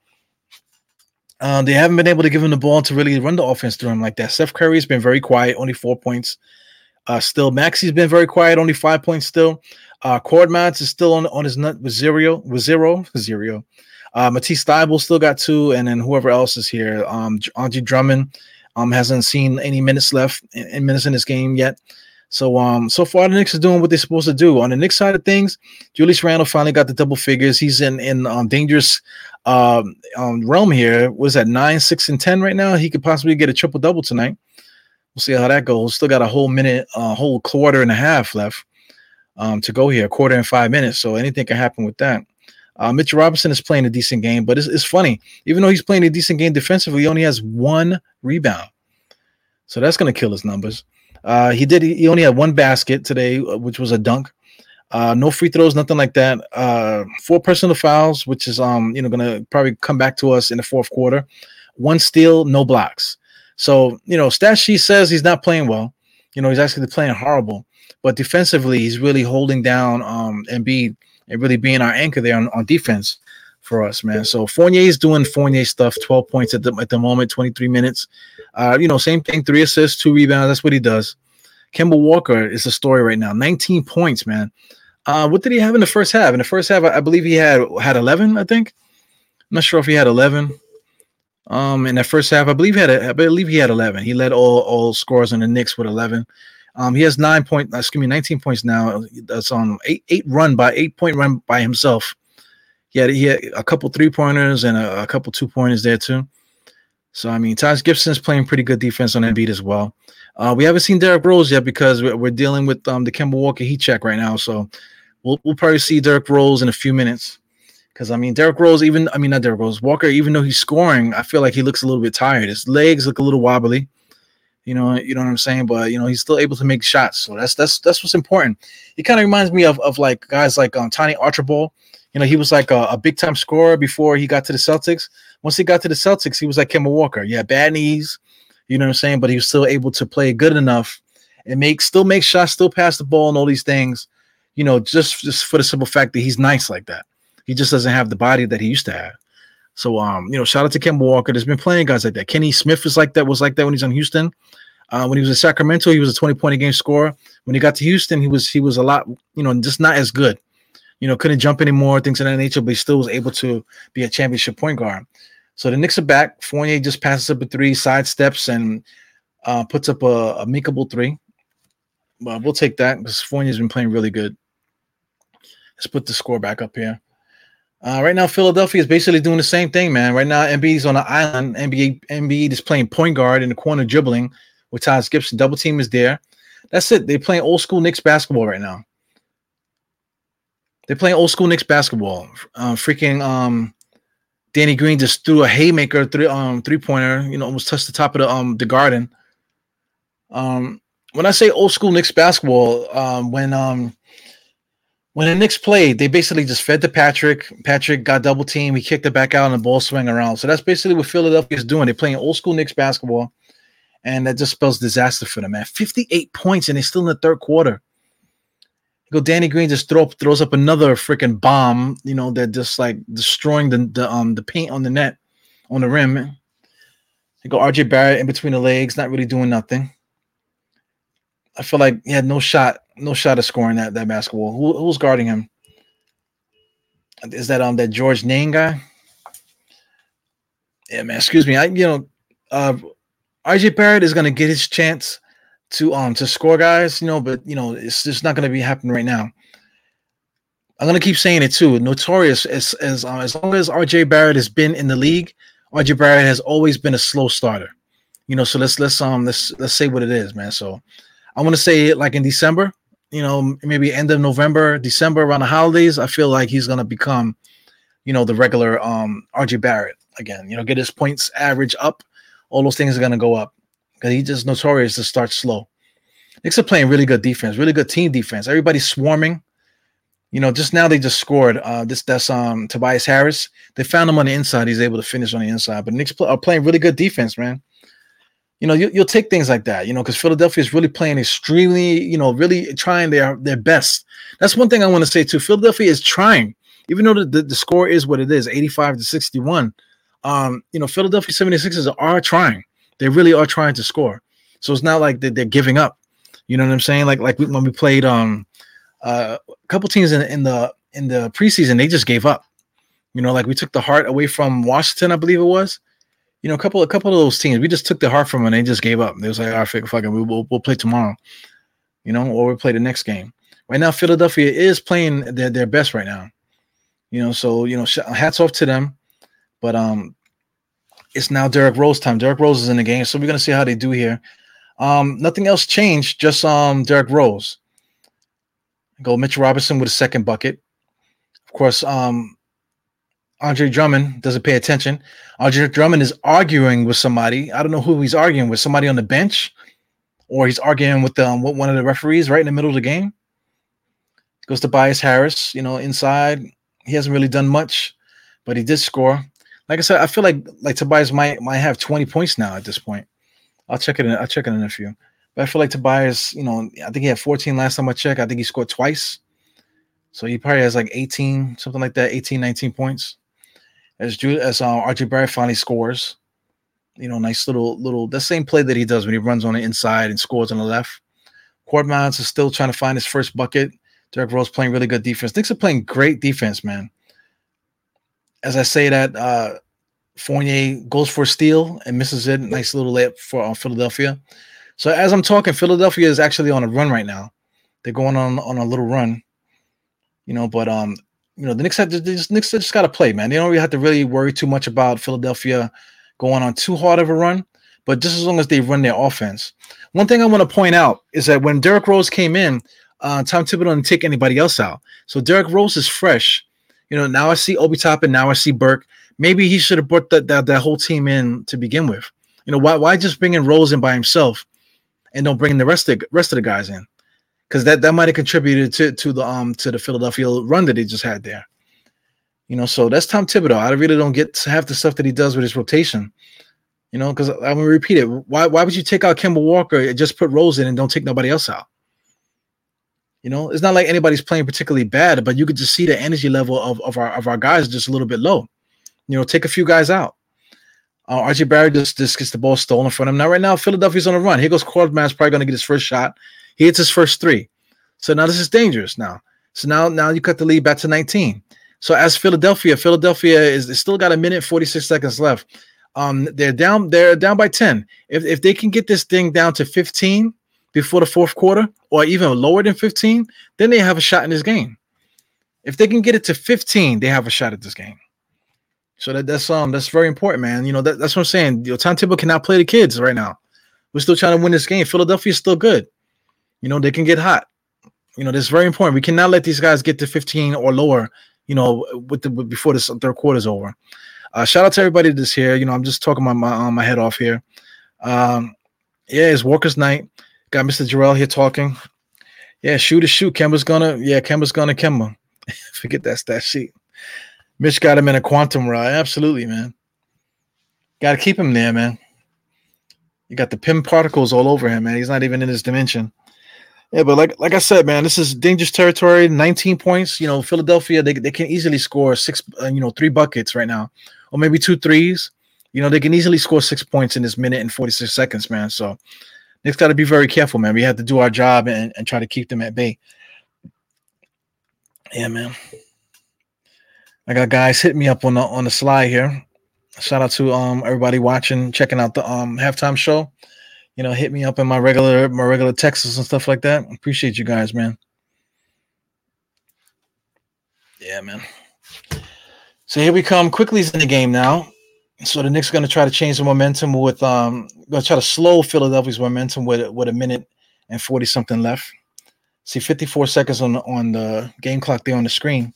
Uh, they haven't been able to give him the ball to really run the offense through him like that. Seth Curry has been very quiet, only four points. Uh, still, Maxey's been very quiet, only five points still. Uh, Korkmaz is still on on his nut with zero, with zero, zero. Uh, Matisse Thybulle still got two, and then whoever else is here. Um, Andre Drummond um, hasn't seen any minutes left in, in, minutes in this game yet. So um, so far the Knicks are doing what they're supposed to do. On the Knicks side of things, Julius Randle finally got the double figures. He's in in um, dangerous um, um, realm here. Was at nine, six, and ten right now? He could possibly get a triple double tonight. We'll see how that goes. Still got a whole minute, a uh, whole quarter and a half left um, to go here, a quarter and five minutes. So anything can happen with that. Uh, Mitchell Robinson is playing a decent game, but it's, it's funny. Even though he's playing a decent game defensively, he only has one rebound. So that's going to kill his numbers. Uh, he did. He only had one basket today, uh, which was a dunk. Uh, no free throws, nothing like that. Uh, four personal fouls, which is um, you know, to probably come back to us in the fourth quarter. One steal, no blocks. So you know, stat sheet says he's not playing well. You know, he's actually playing horrible. But defensively, he's really holding down um Embiid and really being our anchor there on, on defense for us, man. So Fournier is doing Fournier stuff, 12 points at the at the moment, 23 minutes. Uh, you know, same thing, three assists, two rebounds. That's what he does. Kemba Walker is the story right now. 19 points, man. Uh, what did he have in the first half? In the first half, I, I believe he had had 11, I think. I'm not sure if he had 11. Um, in that first half, I believe he had a, I believe he had 11. He led all all scores on the Knicks with 11. Um, he has nine point, excuse me, 19 points now. That's on eight eight run by eight point run by himself. He had, he had a couple three pointers and a, a couple two pointers there too. So I mean, Taj Gibson's playing pretty good defense on Embiid as well. Uh, we haven't seen Derrick Rose yet because we're, we're dealing with um, the Kemba Walker heat check right now. So we'll we'll probably see Derrick Rose in a few minutes. Because I mean, Derrick Rose, even I mean not Derrick Rose, Walker, even though he's scoring, I feel like he looks a little bit tired. His legs look a little wobbly. You know, you know what I'm saying. But you know, he's still able to make shots. So that's that's that's what's important. He kind of reminds me of of like guys like um, Tiny Archibald. You know, he was like a, a big time scorer before he got to the Celtics. Once he got to the Celtics, he was like Kemba Walker. Yeah, bad knees. You know what I'm saying? But he was still able to play good enough and make still make shots, still pass the ball, and all these things. You know, just just for the simple fact that he's nice like that. He just doesn't have the body that he used to have. So um, you know, shout out to Kemba Walker. There's been of guys like that. Kenny Smith is like that, was like that when he's on Houston. Uh, when he was in Sacramento, he was a 20 point a game scorer. When he got to Houston, he was he was a lot, you know, just not as good. You know, couldn't jump anymore, things of that nature, but he still was able to be a championship point guard. So the Knicks are back. Fournier just passes up a three, side steps, and uh, puts up a, a makeable three. Well, we'll take that because Fournier's been playing really good. Let's put the score back up here. Uh, right now, Philadelphia is basically doing the same thing, man. Right now, Embiid's on the island. NBA Embiid is playing point guard in the corner, dribbling with Taj Gibson. Double team is there. That's it. They're playing old school Knicks basketball right now. They're playing old school Knicks basketball. Uh, freaking um, Danny Green just threw a haymaker three um three pointer. You know, almost touched the top of the um the garden. Um, when I say old school Knicks basketball, um, when um when the Knicks played, they basically just fed to Patrick. Patrick got double team. He kicked it back out and the ball swing around. So that's basically what Philadelphia is doing. They're playing old school Knicks basketball, and that just spells disaster for them, man. 58 points, and they're still in the third quarter. Go, Danny Green just throw, throws up another freaking bomb, you know, that just like destroying the, the um the paint on the net, on the rim. You go RJ Barrett in between the legs, not really doing nothing. I feel like he had no shot, no shot of scoring that that basketball. Who, who's guarding him? Is that um that George Niang guy? Yeah, man. Excuse me. I you know, uh, RJ Barrett is gonna get his chance to um to score guys, you know, but you know it's just not gonna be happening right now. I'm gonna keep saying it too. Notorious as as um, as long as RJ Barrett has been in the league, RJ Barrett has always been a slow starter. You know, so let's let's um let's let's say what it is, man. So I want to say like in December, you know, maybe end of November, December around the holidays, I feel like he's gonna become, you know, the regular um RJ Barrett again. You know, get his points average up. All those things are gonna go up because he's just notorious to start slow. Knicks are playing really good defense, really good team defense. Everybody's swarming. You know, just now they just scored. Uh, this that's um Tobias Harris. They found him on the inside. He's able to finish on the inside. But Knicks are playing really good defense, man you know, you, will take things like that, you know, because Philadelphia is really playing extremely, you know, really trying their their best. That's one thing I want to say too. Philadelphia is trying, even though the, the, the, score is what it is, 85 to 61. Um, you know, Philadelphia 76ers are trying. They really are trying to score. So it's not like they're, they're giving up. You know what I'm saying? Like like when we played um uh, a couple teams in, in the in the preseason, they just gave up. You know, like we took the heart away from Washington, I believe it was you know, a couple, a couple of those teams, we just took the heart from them and they just gave up. They was like, all right, fuck it, we, will we'll play tomorrow, you know, or we'll play the next game. Right now, Philadelphia is playing their, their best right now, you know, so, you know, hats off to them. But um, it's now Derrick Rose time. Derrick Rose is in the game, so we're gonna see how they do here. Um, nothing else changed, just um Derrick Rose. Go Mitch Robinson with a second bucket. Of course, um, Andre Drummond doesn't pay attention. Andre Drummond is arguing with somebody. I don't know who he's arguing with. Somebody on the bench, or he's arguing with um, one of the referees right in the middle of the game. Goes to Tobias Harris. You know, inside he hasn't really done much, but he did score. Like I said, I feel like like Tobias might might have 20 points now at this point. I'll check it in. I'll check it in a few. But I feel like Tobias, you know, I think he had 14 last time I checked. I think he scored twice. So he probably has like 18, something like that, 18, 19 points as Ju- as uh, RJ Barrett finally scores. You know, nice little little the same play that he does when he runs on the inside and scores on the left. Korkmaz is still trying to find his first bucket. Derrick Rose playing really good defense. Knicks are playing great defense, man. As I say that, uh, Fournier goes for a steal and misses it. Nice little layup for uh, Philadelphia. So as I'm talking, Philadelphia is actually on a run right now. They're going on on a little run, you know. But um, you know, the Knicks have just Knicks just got to play, man. They don't really have to really worry too much about Philadelphia going on too hard of a run, but just as long as they run their offense. One thing I want to point out is that when Derrick Rose came in, uh, Tom Thibodeau didn't take anybody else out. So Derrick Rose is fresh. You know, now I see Obi Toppin, now I see Burke. Maybe he should have brought that, that that whole team in to begin with. You know, why why just bring in Rose in by himself and don't bring the rest of the rest of the guys in? because that that might have contributed to to the um to the Philadelphia run that he just had there. You know, so that's Tom Thibodeau. I really don't get half the stuff that he does with his rotation. You know, because I'm gonna repeat it. Why why would you take out Kemba Walker and just put Rose in and don't take nobody else out? You know, it's not like anybody's playing particularly bad, but you could just see the energy level of, of our of our guys just a little bit low. You know, take a few guys out. Uh, RJ Barrett just, just gets the ball stolen from him. Now, right now, Philadelphia's on a run. Here goes Korkmaz probably going to get his first shot. He hits his first three. So now this is dangerous now. So now, now you cut the lead back to 19. So as Philadelphia, Philadelphia is still got a minute 46 seconds left. Um, they're down, they're down by 10. If if they can get this thing down to 15 before the fourth quarter, or even lower than 15, then they have a shot in this game. If they can get it to 15, they have a shot at this game. So that, that's um that's very important, man. You know that, that's what I'm saying. You know, Tom cannot play the kids right now. We're still trying to win this game. Philadelphia's still good. You know they can get hot. You know that's very important. We cannot let these guys get to 15 or lower. You know, with the before this third quarter is over. Uh, shout out to everybody that's here. You know, I'm just talking my my, uh, my head off here. Um, yeah, it's Walker's night. Got Mr. Jarrell here talking. Yeah, shoot a shoot. Kemba's gonna. Yeah, Kemba's gonna Kemba. Forget that stat sheet. Mitch got him in a quantum ride. Absolutely, man. Got to keep him there, man. You got the Pym particles all over him, man. He's not even in his dimension. Yeah, but like like I said, man, this is dangerous territory. 19 points. You know, Philadelphia, they, they can easily score six, uh, you know, three buckets right now, or maybe two threes. You know, they can easily score six points in this minute and 46 seconds, man. So Knicks got to be very careful, man. We have to do our job and, and try to keep them at bay. Yeah, man. I got guys hit me up on the on the slide here. Shout out to um everybody watching, checking out the um halftime show. You know, hit me up in my regular my regular texts and stuff like that. Appreciate you guys, man. Yeah, man. So here we come. Quickley's in the game now. So the Knicks are going to try to change the momentum with um going to try to slow Philadelphia's momentum with with a minute and 40 something left. See 54 seconds on the, on the game clock there on the screen.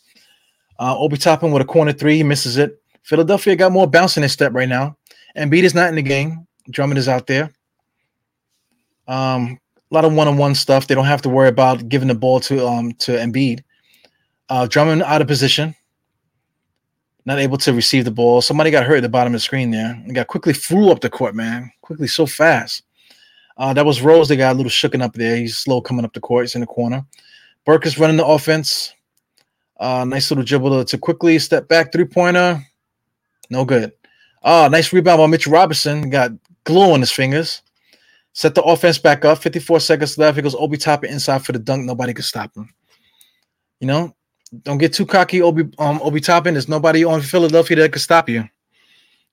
Uh, Obi Toppin with a corner three, he misses it. Philadelphia got more bounce in his step right now. Embiid is not in the game. Drummond is out there. Um, a lot of one-on-one stuff. They don't have to worry about giving the ball to um to Embiid. Uh, Drummond out of position, not able to receive the ball. Somebody got hurt at the bottom of the screen there. And got Quickley flew up the court, man. Quickley, so fast. Uh, that was Rose. They got a little shooken up there. He's slow coming up the court. He's in the corner. Burke is running the offense. Uh, nice little dribble to, to Quickley step back three pointer. No good. Oh, nice rebound by Mitchell Robinson. Got glue on his fingers. Set the offense back up. 54 seconds left. He goes Obi Toppin inside for the dunk. Nobody could stop him. You know, don't get too cocky, Obi um, Obi Toppin. There's nobody on Philadelphia that could stop you.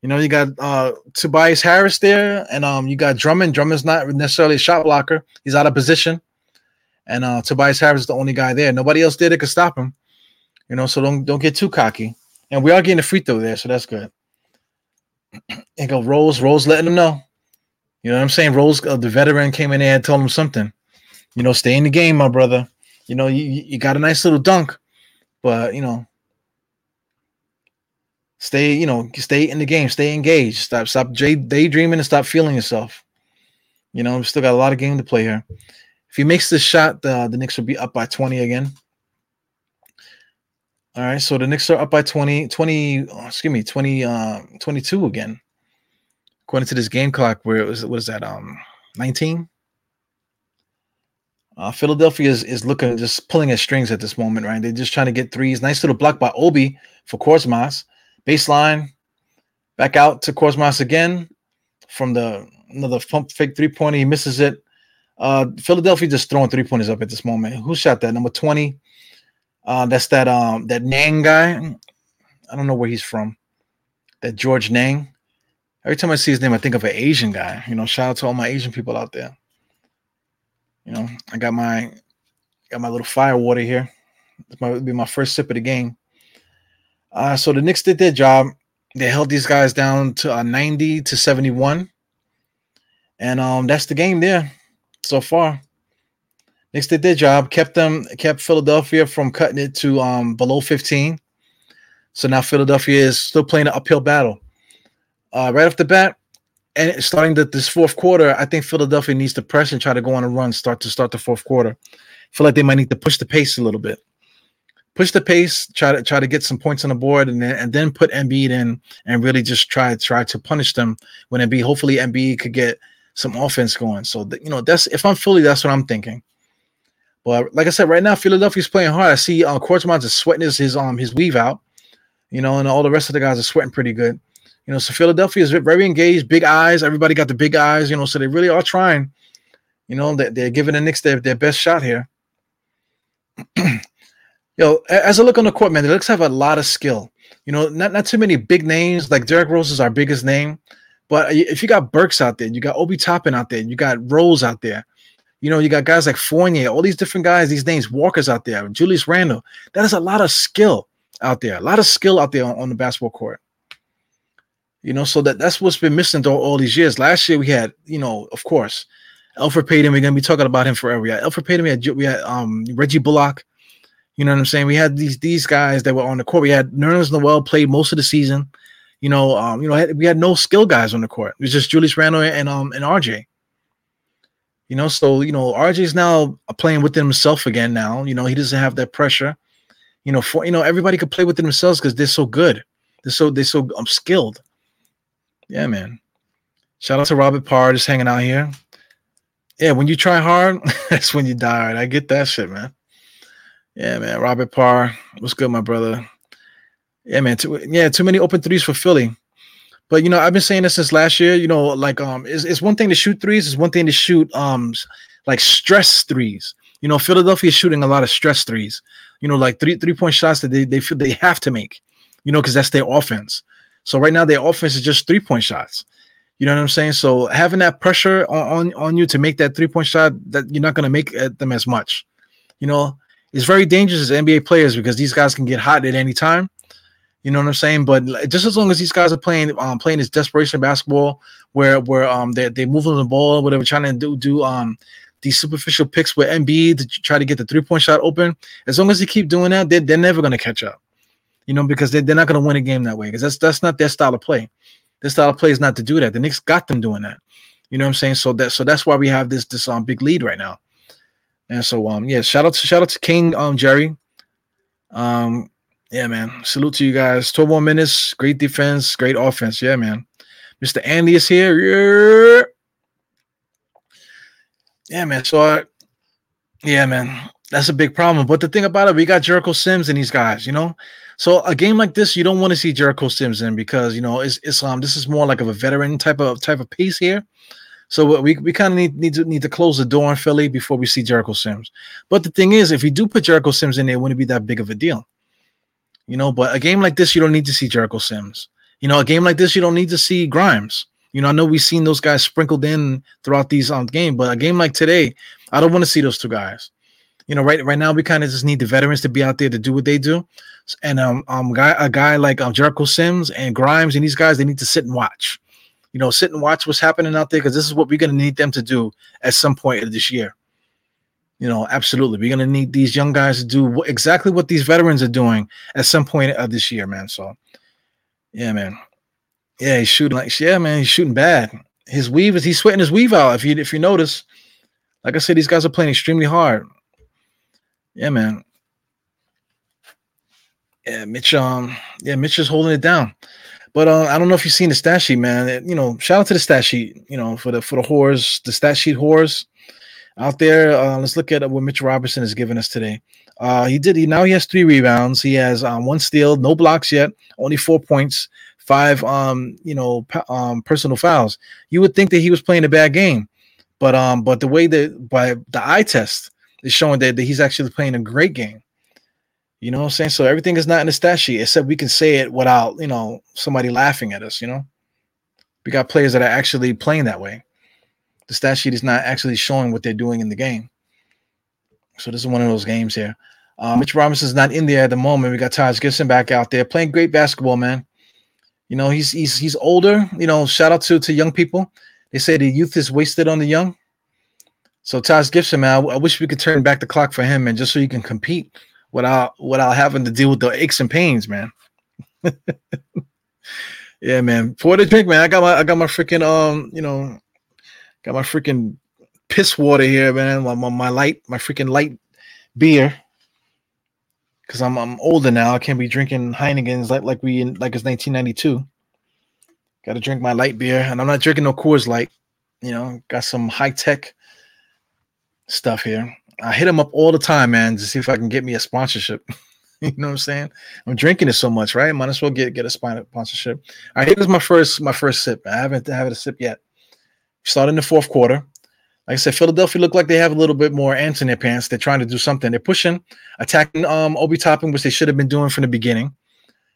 You know, you got uh, Tobias Harris there, and um, you got Drummond. Drummond's not necessarily a shot blocker. He's out of position. And uh, Tobias Harris is the only guy there. Nobody else there that could stop him. You know, so don't don't get too cocky. And we are getting a free throw there, so that's good. And go Rose, Rose letting them know. You know what I'm saying? Rose, uh, the veteran, came in there and told him something. You know, stay in the game, my brother. You know, you, you got a nice little dunk, but you know, stay, you know, stay in the game, stay engaged. Stop, stop daydreaming and stop feeling yourself. You know, we still got a lot of game to play here. If he makes this shot, the, the Knicks will be up by 20 again. All right, so the Knicks are up by 20, 20, oh, excuse me, 20, uh, 22 again. According to this game clock, where it was, what is that, um, 19? Uh, Philadelphia is, is looking, just pulling at strings at this moment, right? They're just trying to get threes. Nice little block by Obi for Korkmaz. Baseline, back out to Korkmaz again from the another pump fake three pointer. He misses it. Uh, Philadelphia just throwing three pointers up at this moment. Who shot that? Number 20. Uh, that's that um that Niang guy. I don't know where he's from. That George Niang. Every time I see his name, I think of an Asian guy. You know, shout out to all my Asian people out there. You know, I got my got my little fire water here. This might be my first sip of the game. Uh, so the Knicks did their job. They held these guys down to uh, 90 to 71. And um, that's the game there so far. Knicks did their job, kept them, kept Philadelphia from cutting it to um, below 15. So now Philadelphia is still playing an uphill battle. Uh, right off the bat, and starting the, this fourth quarter, I think Philadelphia needs to press and try to go on a run, start to start the fourth quarter. I feel like they might need to push the pace a little bit. Push the pace, try to try to get some points on the board, and then and then put Embiid in and really just try try to punish them when Embiid. Hopefully, Embiid could get some offense going. So you know that's if I'm Philly, that's what I'm thinking. But like I said, right now Philadelphia's playing hard. I see uh, Korkmaz is sweating his, his um his weave out. You know, and all the rest of the guys are sweating pretty good. You know, so Philadelphia is very engaged, big eyes. Everybody got the big eyes, you know, so they really are trying. You know, they're, they're giving the Knicks their, their best shot here. Yo, as I look on the court, man, the Knicks have a lot of skill. You know, not, not too many big names. Like Derrick Rose is our biggest name. But if you got Burks out there, you got Obi Toppin out there, you got Rose out there, you know, you got guys like Fournier, all these different guys, these names, Walker's out there, Julius Randle. That is a lot of skill out there, a lot of skill out there on, on the basketball court. You know, so that that's what's been missing all, all these years. Last year we had, you know, of course, Elfrid Payton. We're gonna be talking about him forever. We had Elfrid Payton. We had we had um, Reggie Bullock. You know what I'm saying? We had these these guys that were on the court. We had Nerlens Noel played most of the season. You know, um, you know, we had no skill guys on the court. It was just Julius Randle and um and RJ. You know, so you know, RJ's now playing within himself again. Now, you know, he doesn't have that pressure. You know, for you know, everybody could play within themselves because they're so good. They're so they're so um, skilled. Yeah, man. Shout out to Robert Parr just hanging out here. Yeah, when you try hard, that's when you die. I get that shit, man. Yeah, man. Robert Parr, what's good, my brother? Yeah, man. Too, yeah, too many open threes for Philly. But you know, I've been saying this since last year. You know, like um, it's, it's one thing to shoot threes. It's one thing to shoot um, like stress threes. You know, Philadelphia is shooting a lot of stress threes. You know, like three three point shots that they they feel they have to make. You know, because that's their offense. So right now their offense is just three point shots. You know what I'm saying? So having that pressure on, on, on you to make that three point shot that you're not going to make them as much. You know, it's very dangerous as NBA players because these guys can get hot at any time. You know what I'm saying? But just as long as these guys are playing um playing this desperation basketball where where um they they moving the ball, whatever, trying to do do um these superficial picks with Embiid to try to get the three point shot open. As long as they keep doing that, they're, they're never going to catch up you know, because they, they're not going to win a game that way because that's that's not their style of play. Their style of play is not to do that. The Knicks got them doing that. You know what I'm saying? So that so that's why we have this this um big lead right now. And so um yeah, shout out to shout out to King um Jerry. Um yeah, man. Salute to you guys. 12 more minutes. Great defense, great offense. Yeah, man. Mr. Andy is here. Yeah, man. So uh, yeah, man. That's a big problem. But the thing about it, we got Jericho Sims and these guys, you know. So a game like this, you don't want to see Jericho Sims in because you know it's Islam. Um, this is more like of a veteran type of type of piece here. So we, we kind of need, need to need to close the door in Philly before we see Jericho Sims. But the thing is, if we do put Jericho Sims in there, it wouldn't be that big of a deal. You know, but a game like this, you don't need to see Jericho Sims. You know, a game like this, you don't need to see Grimes. You know, I know we've seen those guys sprinkled in throughout these um game, but a game like today, I don't want to see those two guys. You know, right right now we kind of just need the veterans to be out there to do what they do and um, um guy a guy like um, Jericho Sims and Grimes and these guys they need to sit and watch. You know, sit and watch what's happening out there because this is what we're gonna need them to do at some point of this year. You know, absolutely, we're gonna need these young guys to do exactly what these veterans are doing at some point of this year, man. So, yeah, man, yeah, he's shooting like yeah, man, he's shooting bad. His weave is he's sweating his weave out. If you if you notice, like I said, these guys are playing extremely hard. Yeah, man yeah, Mitch. Um, yeah, Mitch is holding it down. But uh, I don't know if you've seen the stat sheet, man. You know, shout out to the stat sheet. You know, for the for the whores, the stat sheet whores out there. Uh, let's look at what Mitch Robertson has given us today. Uh, he did. He now he has three rebounds. He has um, one steal, no blocks yet, only four points, five um, you know, um, personal fouls. You would think that he was playing a bad game, but um, but the way that by the eye test is showing that, that he's actually playing a great game. You know what I'm saying? So everything is not in the stat sheet, except we can say it without, you know, somebody laughing at us, you know? We got players that are actually playing that way. The stat sheet is not actually showing what they're doing in the game. So this is one of those games here. Uh, Mitch Robinson's not in there at the moment. We got Taj Gibson back out there playing great basketball, man. You know, he's he's he's older. You know, shout out to to young people. They say the youth is wasted on the young. So Taj Gibson, man, I, I wish we could turn back the clock for him, and just so he can compete without without having to deal with the aches and pains, man. yeah, man. For the drink, man. I got my I got my freaking um, you know, got my freaking piss water here, man. My, my, my light, my freaking light beer. Cause I'm I'm older now. I can't be drinking Heinekens like like we in like it's 1992. Got to drink my light beer, and I'm not drinking no Coors Light. You know, got some high tech stuff here. I hit him up all the time, man, to see if I can get me a sponsorship. you know what I'm saying? I'm drinking it so much, right? Might as well get get a sponsorship. All right, here's my first my first sip. I haven't had a sip yet. Starting in the fourth quarter. Like I said, Philadelphia look like they have a little bit more ants in their pants. They're trying to do something. They're pushing, attacking um Obi Toppin, which they should have been doing from the beginning.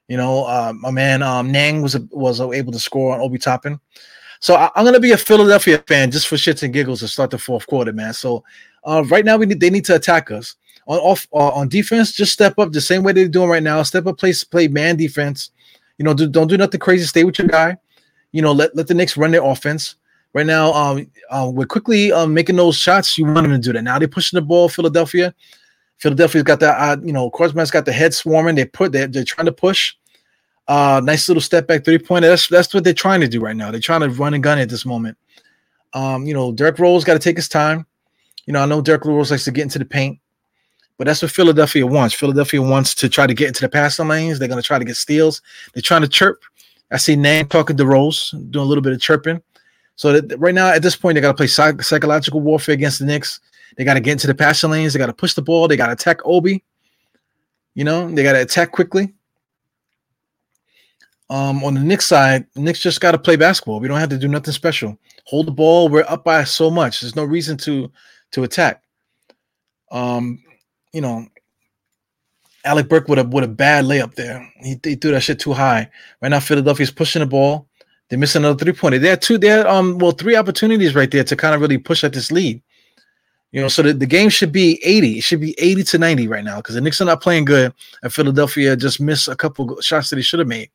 You know, uh, my man um Niang was was able to score on Obi Toppin. So I, am gonna be a Philadelphia fan just for shits and giggles to start the fourth quarter, man. So uh, right now we need they need to attack us on off uh, on defense. Just step up the same way they're doing right now. Step up, play play man defense. You know, do, don't do nothing crazy. Stay with your guy. You know, let let the Knicks run their offense. Right now, um, uh, we're quickly um, making those shots. You want them to do that. Now they're pushing the ball. Philadelphia, Philadelphia's got that. Uh, you know, Korkmaz's got the head swarming. They put they're, they're trying to push. Uh, nice little step back three pointer. That's that's what they're trying to do right now. They're trying to run and gun at this moment. Um, you know, Derrick Rose got to take his time. You know, I know Derrick Rose likes to get into the paint, but that's what Philadelphia wants. Philadelphia wants to try to get into the passing lanes. They're going to try to get steals. They're trying to chirp. I see Niang talking to Rose, doing a little bit of chirping. So that right now, at this point, they got to play psych- psychological warfare against the Knicks. They got to get into the passing lanes. They got to push the ball. They got to attack Obi. You know, they got to attack Quickley. Um, on the Knicks side, Knicks just got to play basketball. We don't have to do nothing special. Hold the ball. We're up by so much. There's no reason to to attack. Um, you know, Alec Burks with a with a bad layup there. He, he threw that shit too high. Right now, Philadelphia's pushing the ball. They're missing another three pointer. They had two. They had um well three opportunities right there to kind of really push at this lead. You know, so the, the game should be 80. It should be 80 to 90 right now because the Knicks are not playing good, and Philadelphia just missed a couple shots that he should have made.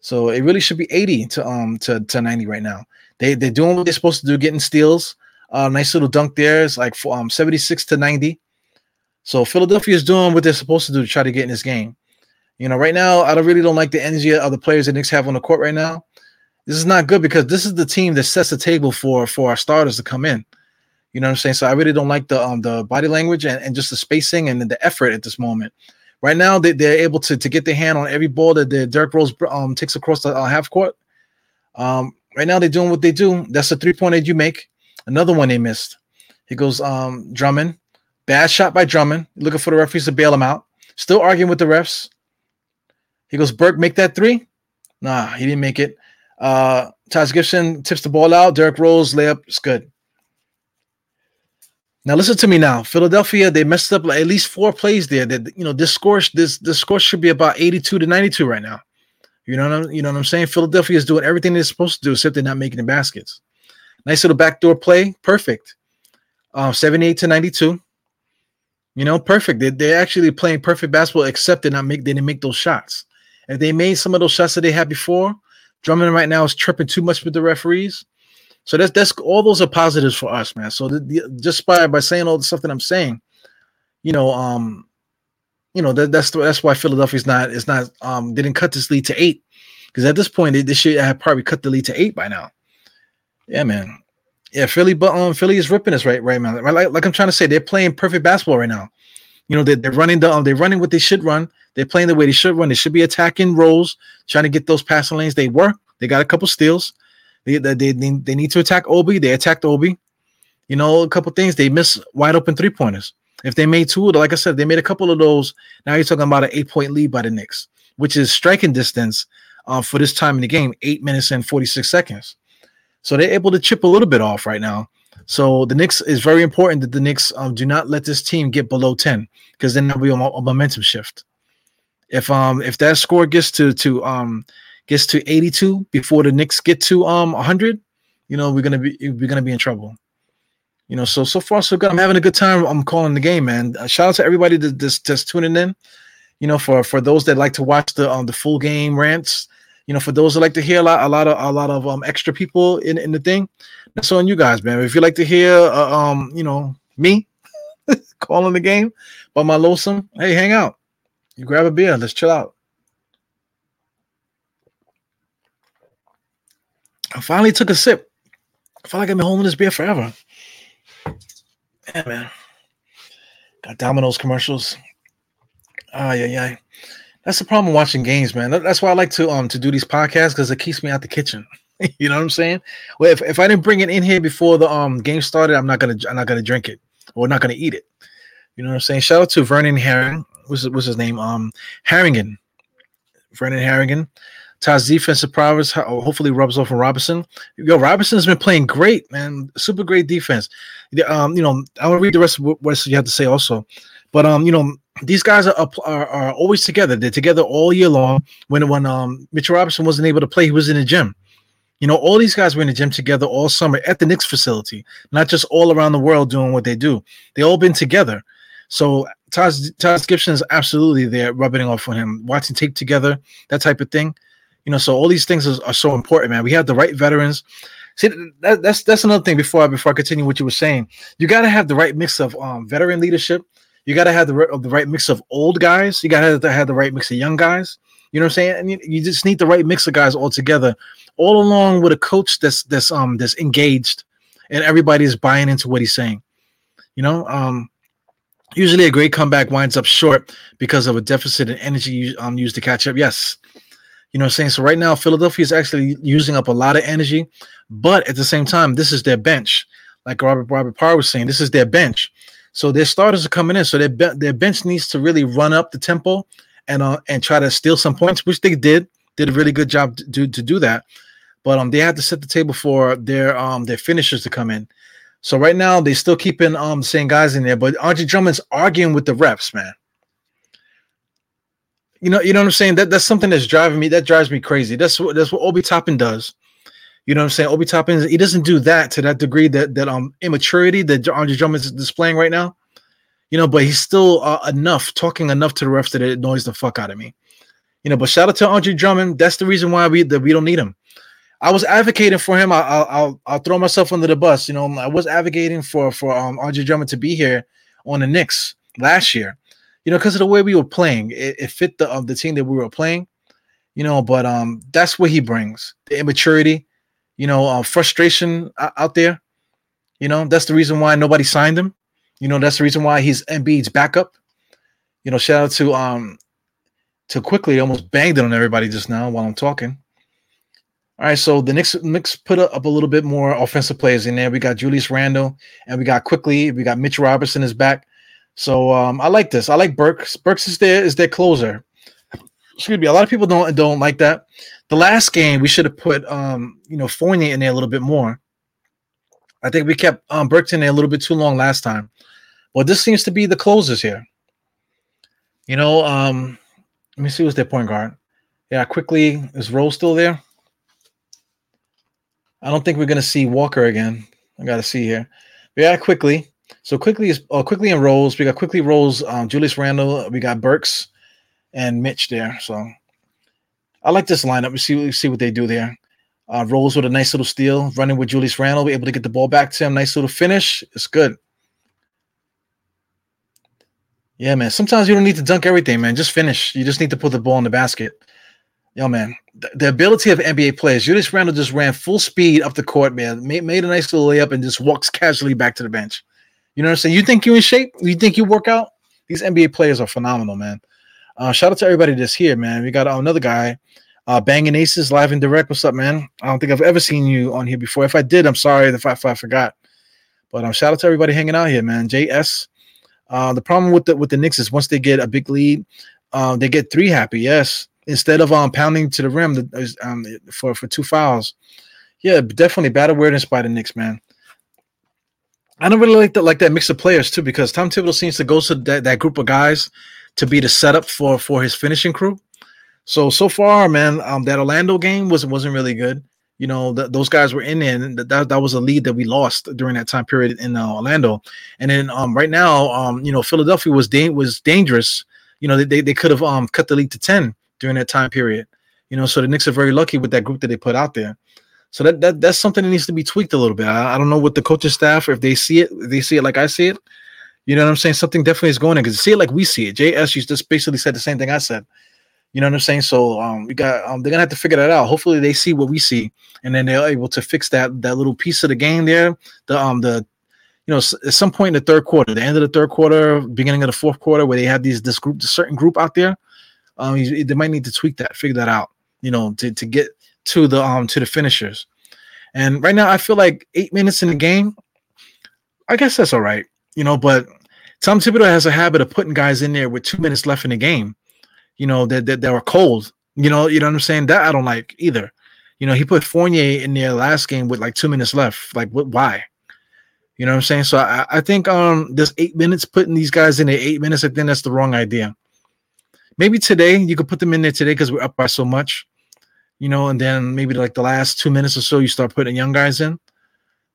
So it really should be 80 to um to, to 90 right now. They they're doing what they're supposed to do, getting steals. Uh, nice little dunk there. It's like um 76 to 90. So Philadelphia is doing what they're supposed to do to try to get in this game. You know, right now I don't really don't like the energy of the players that Knicks have on the court right now. This is not good because this is the team that sets the table for for our starters to come in. You know what I'm saying? So I really don't like the um the body language and, and just the spacing and the effort at this moment. Right now, they, they're able to, to get their hand on every ball that the Derrick Rose um, takes across the uh, half court. Um, right now, they're doing what they do. That's a three pointer you make. Another one they missed. He goes um, Drummond. Bad shot by Drummond. Looking for the referees to bail him out. Still arguing with the refs. He goes, Burke, make that three. Nah, he didn't make it. Uh, Taj Gibson tips the ball out. Derrick Rose layup. It's good. Now listen to me now. Philadelphia, they messed up at least four plays there. That you know, this score this this score should be about 82 to 92 right now. You know what I'm, you know what I'm saying? Philadelphia is doing everything they're supposed to do, except they're not making the baskets. Nice little backdoor play, perfect. Uh, 78 to 92. You know, perfect. They, they're actually playing perfect basketball, except they're not make they didn't make those shots. If they made some of those shots that they had before, Drummond right now is tripping too much with the referees. So that's that's all those are positives for us, man. So the, the, just by by saying all the stuff that I'm saying, you know, um, you know that, that's that's why Philadelphia's not is not um didn't cut this lead to eight because at this point they, they should have probably cut the lead to eight by now. Yeah, man. Yeah, Philly, but um, Philly is ripping us right, right, man. Like, like I'm trying to say, they're playing perfect basketball right now. You know, they're, they're running the um, they're running what they should run. They're playing the way they should run. They should be attacking roles, trying to get those passing lanes. They were. They got a couple steals. They, they, they, they need to attack Obi. They attacked Obi. You know, a couple things. They miss wide open three pointers. If they made two, like I said, they made a couple of those. Now you're talking about an eight point lead by the Knicks, which is striking distance uh, for this time in the game, eight minutes and 46 seconds. So they're able to chip a little bit off right now. So the Knicks is very important that the Knicks um, do not let this team get below 10 because then there'll be a, a, momentum shift. If um if that score gets to to um gets to 82 before the Knicks get to um 100, you know, we're gonna be we're gonna be in trouble. You know, so so far so good. I'm having a good time. I'm calling the game, man. Uh, shout out to everybody that just just tuning in. You know, for for those that like to watch the um the full game rants. You know, for those that like to hear a lot a lot of a lot of um extra people in in the thing, that's on you guys, man. If you like to hear uh, um you know me calling the game by my lonesome, hey, hang out. You grab a beer. Let's chill out. I finally took a sip. I feel like I've been holding this beer forever. Yeah, man. Got Domino's commercials. Ah, yeah, yeah. That's the problem watching games, man. That's why I like to um to do these podcasts because it keeps me out the kitchen. you know what I'm saying? Well, if, if I didn't bring it in here before the um game started, I'm not gonna I'm not gonna drink it or not gonna eat it. You know what I'm saying? Shout out to Vernon Herring. what's his, what's his name? Um, Harrigan, Vernon Harrigan. Todd's defensive prowess hopefully rubs off on Robinson. Yo, Robinson's been playing great, man. Super great defense. Um, you know, I want to read the rest of what you have to say also. But um, you know, these guys are, are, are always together. They're together all year long. When when um Mitchell Robinson wasn't able to play, he was in the gym. You know, all these guys were in the gym together all summer at the Knicks facility, not just all around the world doing what they do. They all been together. So Todd, Todd Gibson is absolutely there rubbing off on him, watching tape together, that type of thing. You know, so all these things are, are so important, man. We have the right veterans. See, that, that's that's another thing. Before I before I continue what you were saying, you got to have the right mix of um, veteran leadership. You got to have the the right mix of old guys. You got to have the right mix of young guys. You know what I'm saying? And you, you just need the right mix of guys all together, all along with a coach that's that's um that's engaged, and everybody's buying into what he's saying. You know, um, usually a great comeback winds up short because of a deficit in energy um used to catch up. Yes, you know what I'm saying? So right now, Philadelphia is actually using up a lot of energy, but at the same time, this is their bench. Like Robert Robert Parr was saying, this is their bench. So their starters are coming in. So their their bench needs to really run up the tempo and uh, and try to steal some points, which they did. Did a really good job to do to do that. But um, they had to set the table for their um their finishers to come in. So right now they still keeping um same guys in there, but Andre Drummond's arguing with the reps, man. You know, you know what I'm saying? That that's something that's driving me. That drives me crazy. That's what that's what Obi Toppin does. You know what I'm saying? Obi Toppin, he doesn't do that to that degree that that um immaturity that Andre Drummond is displaying right now. You know, but he's still uh, enough talking enough to the refs that it annoys the fuck out of me. You know, but shout out to Andre Drummond. That's the reason why we that we don't need him. I was advocating for him. I, will I'll I'll throw myself under the bus. You know, I was advocating for for um Andre Drummond to be here on the Knicks last year you know, because of the way we were playing. It, it fit the uh, the team that we were playing, you know. But um, that's what he brings: the immaturity, you know, uh, frustration out there. You know, that's the reason why nobody signed him. You know, that's the reason why he's Embiid's backup. You know, shout out to um to Quickley almost banged it on everybody just now while I'm talking. All right, so the Knicks, Knicks put up a little bit more offensive players in there. We got Julius Randle and we got Quickley. We got Mitch Robertson is back. So um, I like this. I like Burks. Burks is there is their closer. Excuse me. A lot of people don't don't like that. The last game we should have put um, you know Fournier in there a little bit more. I think we kept um, in there a little bit too long last time. Well, this seems to be the closers here. You know, um, let me see who's their point guard. Yeah, Quickley is Rose still there? I don't think we're gonna see Walker again. I gotta see here. Yeah, Quickley. So quickly is uh, Quickley and Rose. We got Quickley Rose, um, Julius Randle. We got Burks and Mitch there. So I like this lineup. We see see what they do there. Uh, Rose with a nice little steal, running with Julius Randle, be able to get the ball back to him. Nice little finish. It's good. Yeah, man. Sometimes you don't need to dunk everything, man. Just finish. You just need to put the ball in the basket. Yo, man. The, the ability of NBA players. Julius Randle just ran full speed up the court, man. Made, made a nice little layup and just walks casually back to the bench. You know what I'm saying? You think you're in shape? You think you work out? These NBA players are phenomenal, man. Uh, shout out to everybody that's here, man. We got another guy, uh, Banging Aces, live and direct. What's up, man? I don't think I've ever seen you on here before. If I did, I'm sorry if I, if I forgot. But um, shout out to everybody hanging out here, man. JS. Uh, the problem with the with the Knicks is once they get a big lead, uh, they get three happy. Yes, instead of um pounding to the rim the, um, for for two fouls. Yeah, definitely bad awareness by the Knicks, man. I don't really like that like that mix of players too because Tom Thibodeau seems to go to that, that group of guys to be the setup for for his finishing crew. So so far, man, um, that Orlando game was wasn't really good. You know, th- those guys were in there, and that, that was a lead that we lost during that time period in uh, Orlando. And then um, right now, um, you know, Philadelphia was da- was dangerous. You know, they they, they could have um cut the lead to ten during that time period. You know, so the Knicks are very lucky with that group that they put out there. So that, that that's something that needs to be tweaked a little bit. I, I don't know what the coaching staff, if they see it, they see it like I see it. You know what I'm saying? Something definitely is going in because see it like we see it. JS just basically said the same thing I said. You know what I'm saying? So um, we got um, they're gonna have to figure that out. Hopefully they see what we see, and then they're able to fix that that little piece of the game there. The um the you know at some point in the third quarter, the end of the third quarter, beginning of the fourth quarter, where they have these this group, this certain group out there, um, they might need to tweak that, figure that out. You know, to to get to the um to the finishers. And right now, I feel like eight minutes in the game, I guess that's all right, you know. But Tom Thibodeau has a habit of putting guys in there with two minutes left in the game. You know that that, that were cold. You know, you know what I'm saying. That I don't like either. You know, he put Fournier in there last game with like two minutes left. Like, what? Why? You know what I'm saying? So I, I think um this eight minutes putting these guys in there eight minutes, I think that's the wrong idea. Maybe today you could put them in there today because we're up by so much, you know, and then maybe like the last two minutes or so you start putting young guys in.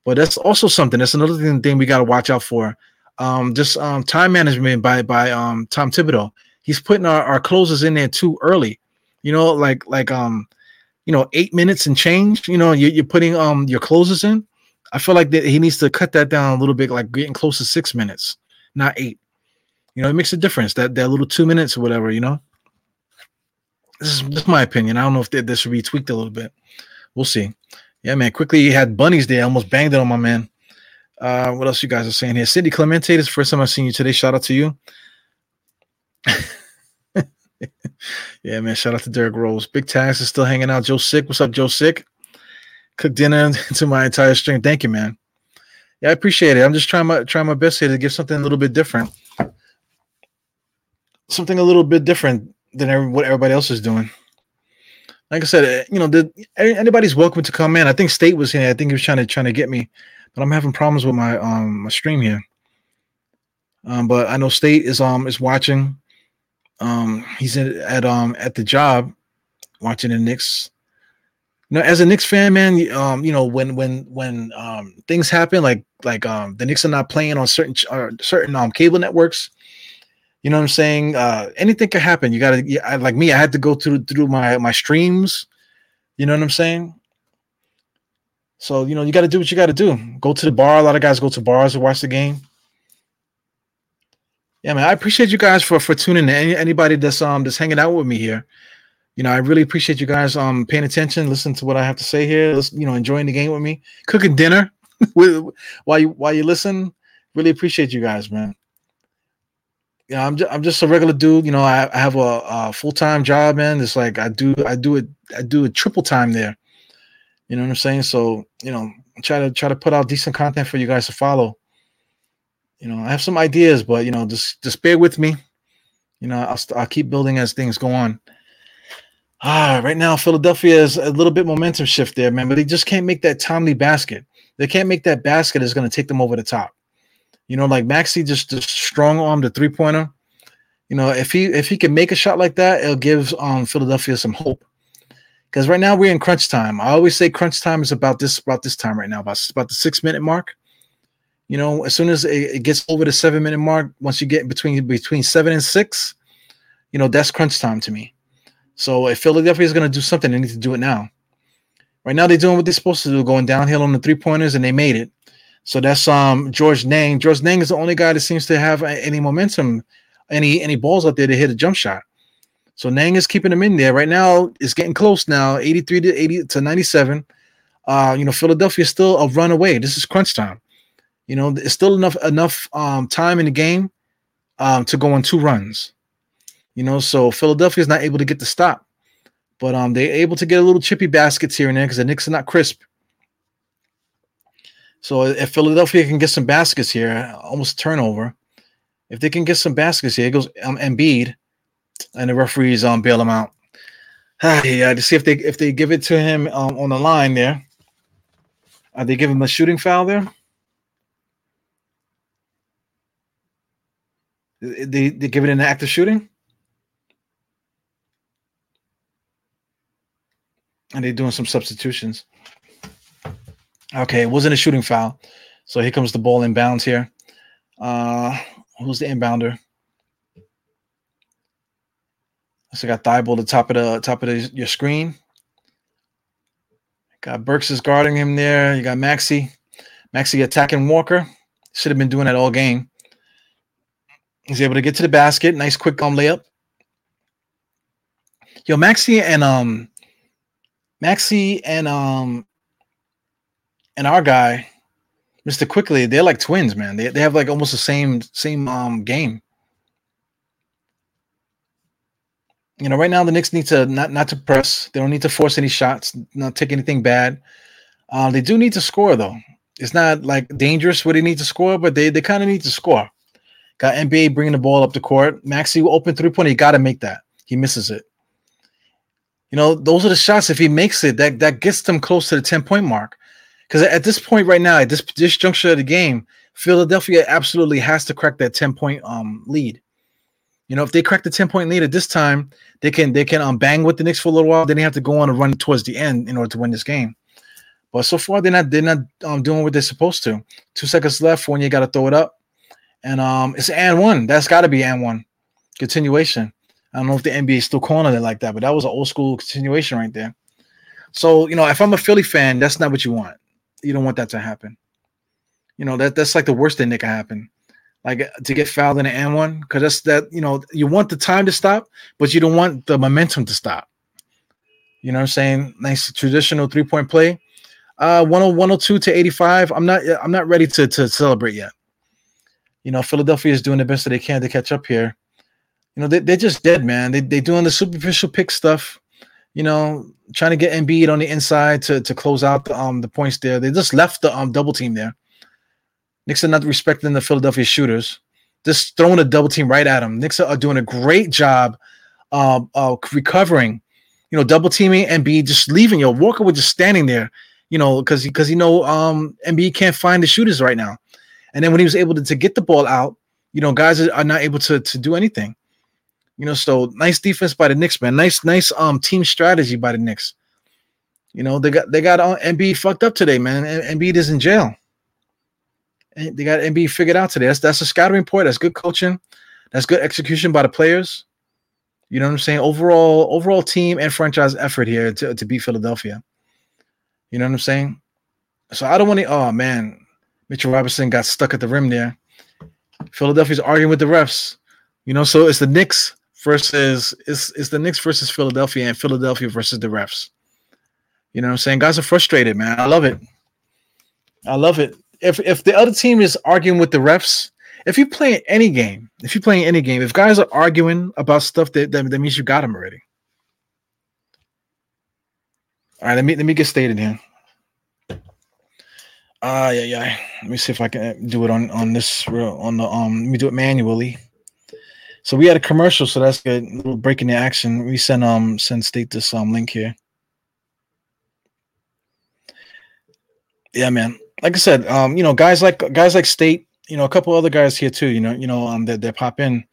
But that's also something. That's another thing, thing we got to watch out for. Um, just um, time management by by um, Tom Thibodeau. He's putting our, our closers in there too early. You know, like like um, you know, eight minutes and change. You know, you, you're putting um your closers in. I feel like that he needs to cut that down a little bit, like getting close to six minutes, not eight. You know, it makes a difference. That that little two minutes or whatever. You know, this is just my opinion. I don't know if this should be tweaked a little bit. We'll see. Yeah, man. Quickley, you had bunnies there. Almost banged it on my man. Uh, what else you guys are saying here? Cindy Clemente, this is the first time I've seen you today. Shout out to you. yeah, man. Shout out to Derrick Rose. Big Tags is still hanging out. Joe Sick. What's up, Joe Sick? Cook dinner to my entire stream. Thank you, man. Yeah, I appreciate it. I'm just trying my trying my best here to give something a little bit different. Something a little bit different than every, what everybody else is doing. Like I said, eh, you know, the, anybody's welcome to come in. I think State was here. I think he was trying to trying to get me, but I'm having problems with my um my stream here. Um, but I know State is um is watching. Um, he's in, at um at the job watching the Knicks. You know, as a Knicks fan, man, um, you know when when when um things happen like like um the Knicks are not playing on certain uh, certain um cable networks. You know what I'm saying? Uh, anything could happen. You gotta I, like me. I had to go through through my my streams. You know what I'm saying? So you know you got to do what you got to do. Go to the bar. A lot of guys go to bars to watch the game yeah, man, I appreciate you guys for for tuning in. Any, anybody that's um that's hanging out with me here, you know, I really appreciate you guys um paying attention, listening to what I have to say here. Listen, you know, enjoying the game with me, cooking dinner with while you while you listen. Really appreciate you guys, man. Yeah, you know, I'm just, I'm just a regular dude. You know, I, I have a, a full time job, man. It's like I do I do it I do a triple time there. You know what I'm saying? So you know, try to try to put out decent content for you guys to follow you know, I have some ideas, but you know, just just bear with me. You know, I'll I'll keep building as things go on. Ah, right now Philadelphia is a little bit momentum shift there, man, but they just can't make that timely basket. They can't make that basket that's going to take them over the top. You know, like Maxey just, just strong arm the three pointer. You know, if he if he can make a shot like that, it'll give um Philadelphia some hope. Because right now we're in crunch time. I always say crunch time is about this about this time right now, about about the six minute mark. You know, as soon as it, it gets over the seven minute mark, once you get between between seven and six, you know that's crunch time to me. So if Philadelphia is going to do something, they need to do it now. Right now, they're doing what they're supposed to do, going downhill on the three pointers, and they made it. So that's um George Niang. George Niang is the only guy that seems to have any momentum, any any balls out there to hit a jump shot. So Niang is keeping them in there right now. It's getting close now, 83 to 80 to 97. Uh, you know, Philadelphia is still a run away. This is crunch time. You know, it's still enough enough um, time in the game um, to go on two runs. You know, so Philadelphia is not able to get the stop, but um, they're able to get a little chippy baskets here and there because the Knicks are not crisp. So if Philadelphia can get some baskets here, almost turnover. If they can get some baskets here, it goes um, Embiid, and the referees um bail him out. Ah, yeah, to see if they if they give it to him um, on the line there. Are they give him a shooting foul there? They they give it an active shooting, and they're doing some substitutions. Okay, it wasn't a shooting foul, so here comes the ball inbounds here. Uh, who's the inbounder? So I got Thybulle at the top of the top of the, your screen. Got Burks is guarding him there. You got Maxey. Maxey attacking Walker. Should have been doing that all game. He's able to get to the basket. Nice quick um layup. Yo, Maxey and um Maxey and um and our guy, Mr. Quickley, they're like twins, man. They they have like almost the same same um game. You know, right now the Knicks need to not not to press. They don't need to force any shots, not take anything bad. Uh, they do need to score though. It's not like dangerous where they need to score, but they they kind of need to score Got NBA bringing the ball up the court. Maxey open three pointer. He got to make that. He misses it. You know, those are the shots. If he makes it, that that gets them close to the ten point mark. Because at this point right now, at this this juncture of the game, Philadelphia absolutely has to crack that ten point um lead. You know, if they crack the ten point lead at this time, they can they can um bang with the Knicks for a little while. Then they have to go on a run towards the end in order to win this game. But so far, they're not they're not um, doing what they're supposed to. Two seconds left when you got to throw it up, and um, it's and one. That's got to be and one continuation. I don't know if the NBA is still calling it like that, but that was an old school continuation right there. So you know, if I'm a Philly fan, that's not what you want. You don't want that to happen. You know that that's like the worst thing that can happen, like to get fouled in an and one, because that's that. You know, you want the time to stop, but you don't want the momentum to stop. You know what I'm saying? Nice traditional three point play. Uh, 102 to 85. I'm not. I'm not ready to to celebrate yet. You know, Philadelphia is doing the best that they can to catch up here. You know, they, they're just dead, man. They they doing the superficial pick stuff. You know, trying to get Embiid on the inside to to close out the um the points there. They just left the um double team there. Knicks are not respecting the Philadelphia shooters. Just throwing a double team right at them. Knicks are doing a great job um, uh, recovering. You know, double teaming Embiid, just leaving. Yo, Walker was just standing there you know, because because you know um Embiid can't find the shooters right now. And then when he was able to, to get the ball out, you know, guys are, not able to to do anything. You know, so nice defense by the Knicks, man. Nice, nice um team strategy by the Knicks. You know, they got they got uh, Embiid fucked up today, man. Embiid is in jail. They got Embiid figured out today. That's that's a scouting report. That's good coaching. That's good execution by the players. You know what I'm saying? Overall, overall team and franchise effort here to, to beat Philadelphia. You know what I'm saying? So I don't want to. Oh man, Mitchell Robinson got stuck at the rim there. Philadelphia's arguing with the refs. You know, so it's the Knicks versus it's it's the Knicks versus Philadelphia and Philadelphia versus the refs. You know what I'm saying? Guys are frustrated, man. I love it. I love it. If if the other team is arguing with the refs, if you play any game, if you play any game, if guys are arguing about stuff that, that, that means you got them already. All right, let me let me get stated here. Ah, uh, yeah, yeah. Let me see if I can do it on on this on the um. Let me do it manually. So we had a commercial, so that's good. A little breaking the action. We sent um send state this um link here. Yeah, man. Like I said, um, you know, guys like guys like State, you know, a couple other guys here too. You know, you know, um, that that pop in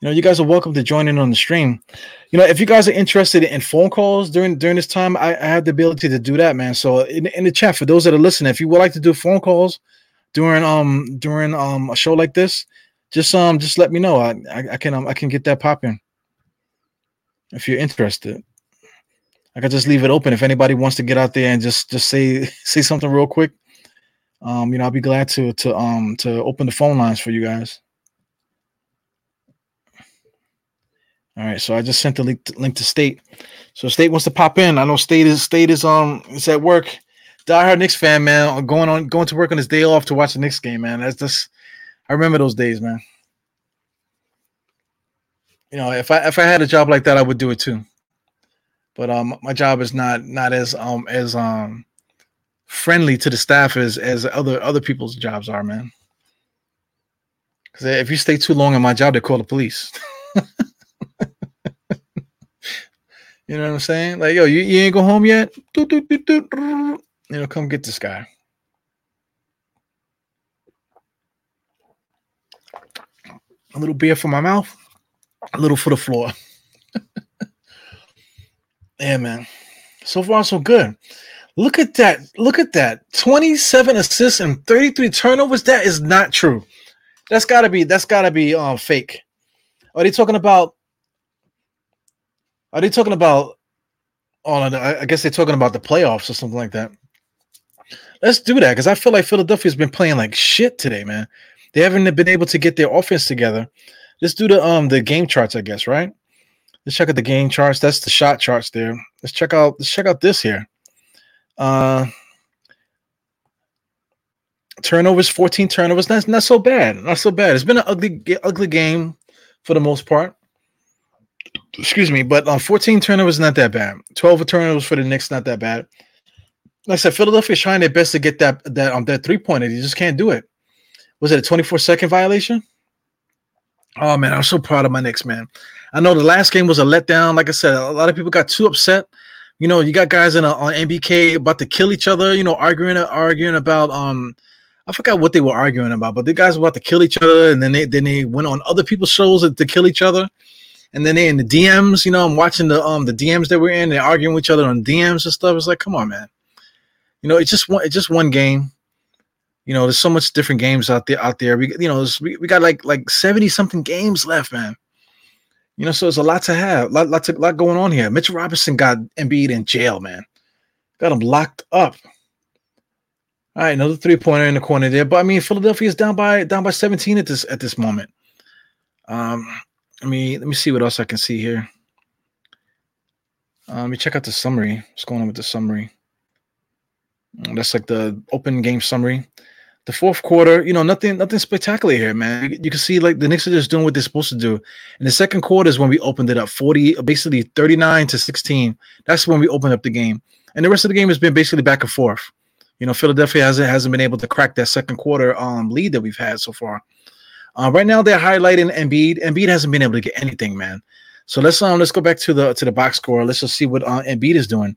you know, you guys are welcome to join in on the stream. You know, if you guys are interested in phone calls during during this time, I, I have the ability to do that, man. So in, in the chat for those that are listening, if you would like to do phone calls during um during um a show like this, just um just let me know. I I, I can um, I can get that popping if you're interested. I could just leave it open if anybody wants to get out there and just just say say something real quick. Um, you know, I'll be glad to to um to open the phone lines for you guys. All right, so I just sent the link to, link to State. So State wants to pop in. I know State is State is um is at work. Diehard Knicks fan, man. Going on going to work on his day off to watch the Knicks game, man. That's just I remember those days, man. You know, if I if I had a job like that, I would do it too. But um my job is not not as um as um friendly to the staff as as other other people's jobs are, man. Because if you stay too long in my job, they call the police. You know what I'm saying? Like, yo, you, you ain't go home yet? You know, come get this guy. A little beer for my mouth, a little for the floor. yeah, man. So far, so good. Look at that. Look at that. 27 assists and 33 turnovers. That is not true. That's gotta be that's gotta be um fake. Are they talking about are they talking about? on Oh, I guess they're talking about the playoffs or something like that. Let's do that because I feel like Philadelphia's been playing like shit today, man. They haven't been able to get their offense together. Let's do the um the game charts, I guess, right? Let's check out the game charts. That's the shot charts there. Let's check out let's check out this here. Uh turnovers, 14 turnovers. That's not so bad. Not so bad. It's been an ugly ugly game for the most part excuse me, but um, 14 turnovers not that bad. 12 turnovers for the Knicks not that bad. Like I said, Philadelphia's trying their best to get that that um that three pointer. You just can't do it. Was it a 24 second violation? Oh man, I'm so proud of my Knicks, man. I know the last game was a letdown. Like I said, a lot of people got too upset. You know, you got guys in a, on NBK about to kill each other. You know, arguing arguing about um, I forgot what they were arguing about, but the guys were about to kill each other, and then they then they went on other people's shows to kill each other, and then they in the DMs. You know, I'm watching the um the DMs that we're in. They're arguing with each other on DMs and stuff. It's like, come on, man. You know, it's just one. It's just one game. You know, there's so much different games out there. Out there, we you know, we, we got like like seventy something games left, man. You know, so there's a lot to have, lot, lots of lot going on here. Mitchell Robinson got Embiid in jail, man. Got him locked up. All right, another three pointer in the corner there. But I mean, Philadelphia is down by down by 17 at this at this moment. Um, I mean, let me see what else I can see here. Uh, let me check out the summary. What's going on with the summary? That's like the open game summary the fourth quarter, you know, nothing, nothing spectacular here, man. You, can see like the Knicks are just doing what they're supposed to do. And the second quarter is when we opened it up, forty, basically thirty-nine to sixteen. That's when we opened up the game, and the rest of the game has been basically back and forth. You know, Philadelphia hasn't hasn't been able to crack that second quarter um lead that we've had so far. Uh, right now, they're highlighting Embiid. Embiid hasn't been able to get anything, man. So let's um let's go back to the to the box score. Let's just see what uh, Embiid is doing.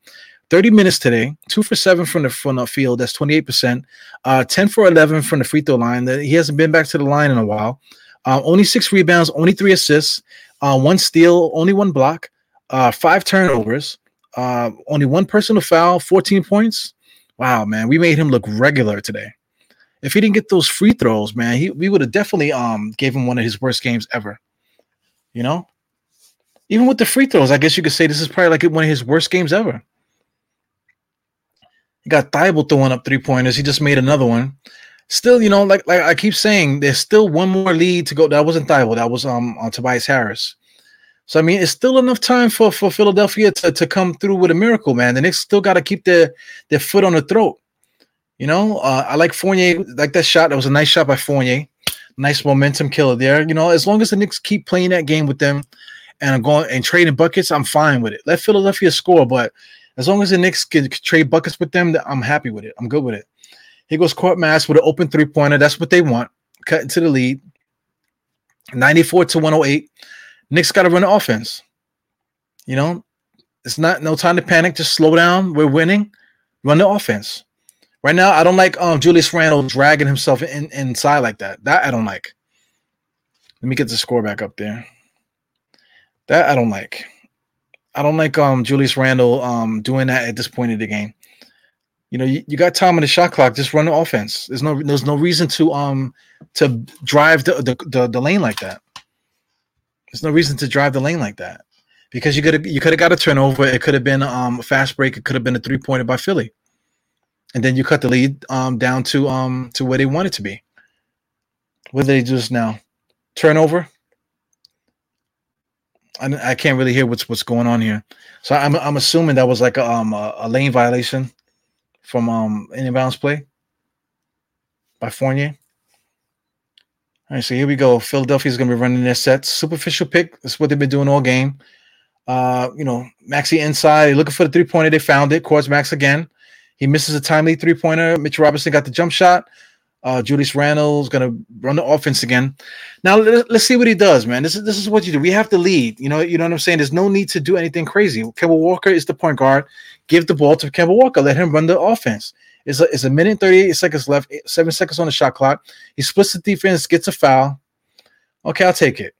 30 minutes today, two for seven from the from the field. That's 28%. Uh, 10 for 11 from the free throw line. He hasn't been back to the line in a while. Uh, only six rebounds, only three assists, uh, one steal, only one block, uh, five turnovers, uh, only one personal foul, 14 points. Wow, man, we made him look regular today. If he didn't get those free throws, man, he we would have definitely um gave him one of his worst games ever. You know, even with the free throws, I guess you could say this is probably like one of his worst games ever. He got Thybulle throwing up three pointers. He just made another one. Still, you know, like like I keep saying, there's still one more lead to go. That wasn't Thybulle. That was um on Tobias Harris. So I mean, it's still enough time for for Philadelphia to, to come through with a miracle, man. The Knicks still got to keep their their foot on the throat. You know, uh, I like Fournier, like that shot. That was a nice shot by Fournier. Nice momentum killer there. You know, as long as the Knicks keep playing that game with them and I'm going and trading buckets, I'm fine with it. Let Philadelphia score, but as long as the Knicks can trade buckets with them, I'm happy with it. I'm good with it. He goes Korkmaz with an open three pointer. That's what they want. Cut into the lead. 94 to 108. Knicks got to run the offense. You know, it's not no time to panic. Just slow down. We're winning. Run the offense. Right now, I don't like um Julius Randle dragging himself in, inside like that. That I don't like. Let me get the score back up there. That I don't like. I don't like um Julius Randle um doing that at this point of the game. You know, you, you got time on the shot clock. Just run the offense. There's no there's no reason to um to drive the the, the, the lane like that. There's no reason to drive the lane like that because you could have you could have got a turnover. It could have been um a fast break. It could have been a three pointer by Philly, and then you cut the lead um down to um to where they want it to be. What did they just now? Turnover. I, I can't really hear what's what's going on here. So I'm I'm assuming that was like a, um a, a lane violation from um an inbounds play by Fournier. All right, so here we go. Philadelphia's gonna be running their sets. Superficial pick. That's what they've been doing all game. Uh, you know, Maxey inside, looking for the three pointer. They found it. Korkmaz again. He misses a timely three pointer. Mitch Robinson got the jump shot. Uh, Julius Randle's gonna run the offense again. Now let, us see what he does, man. This is this is what you do. We have to lead. You know, you know what I'm saying. There's no need to do anything crazy. Kemba Walker is the point guard. Give the ball to Kemba Walker. Let him run the offense. It's a, it's a minute 38 seconds left. Seven seconds on the shot clock. He splits the defense, gets a foul. Okay, I'll take it.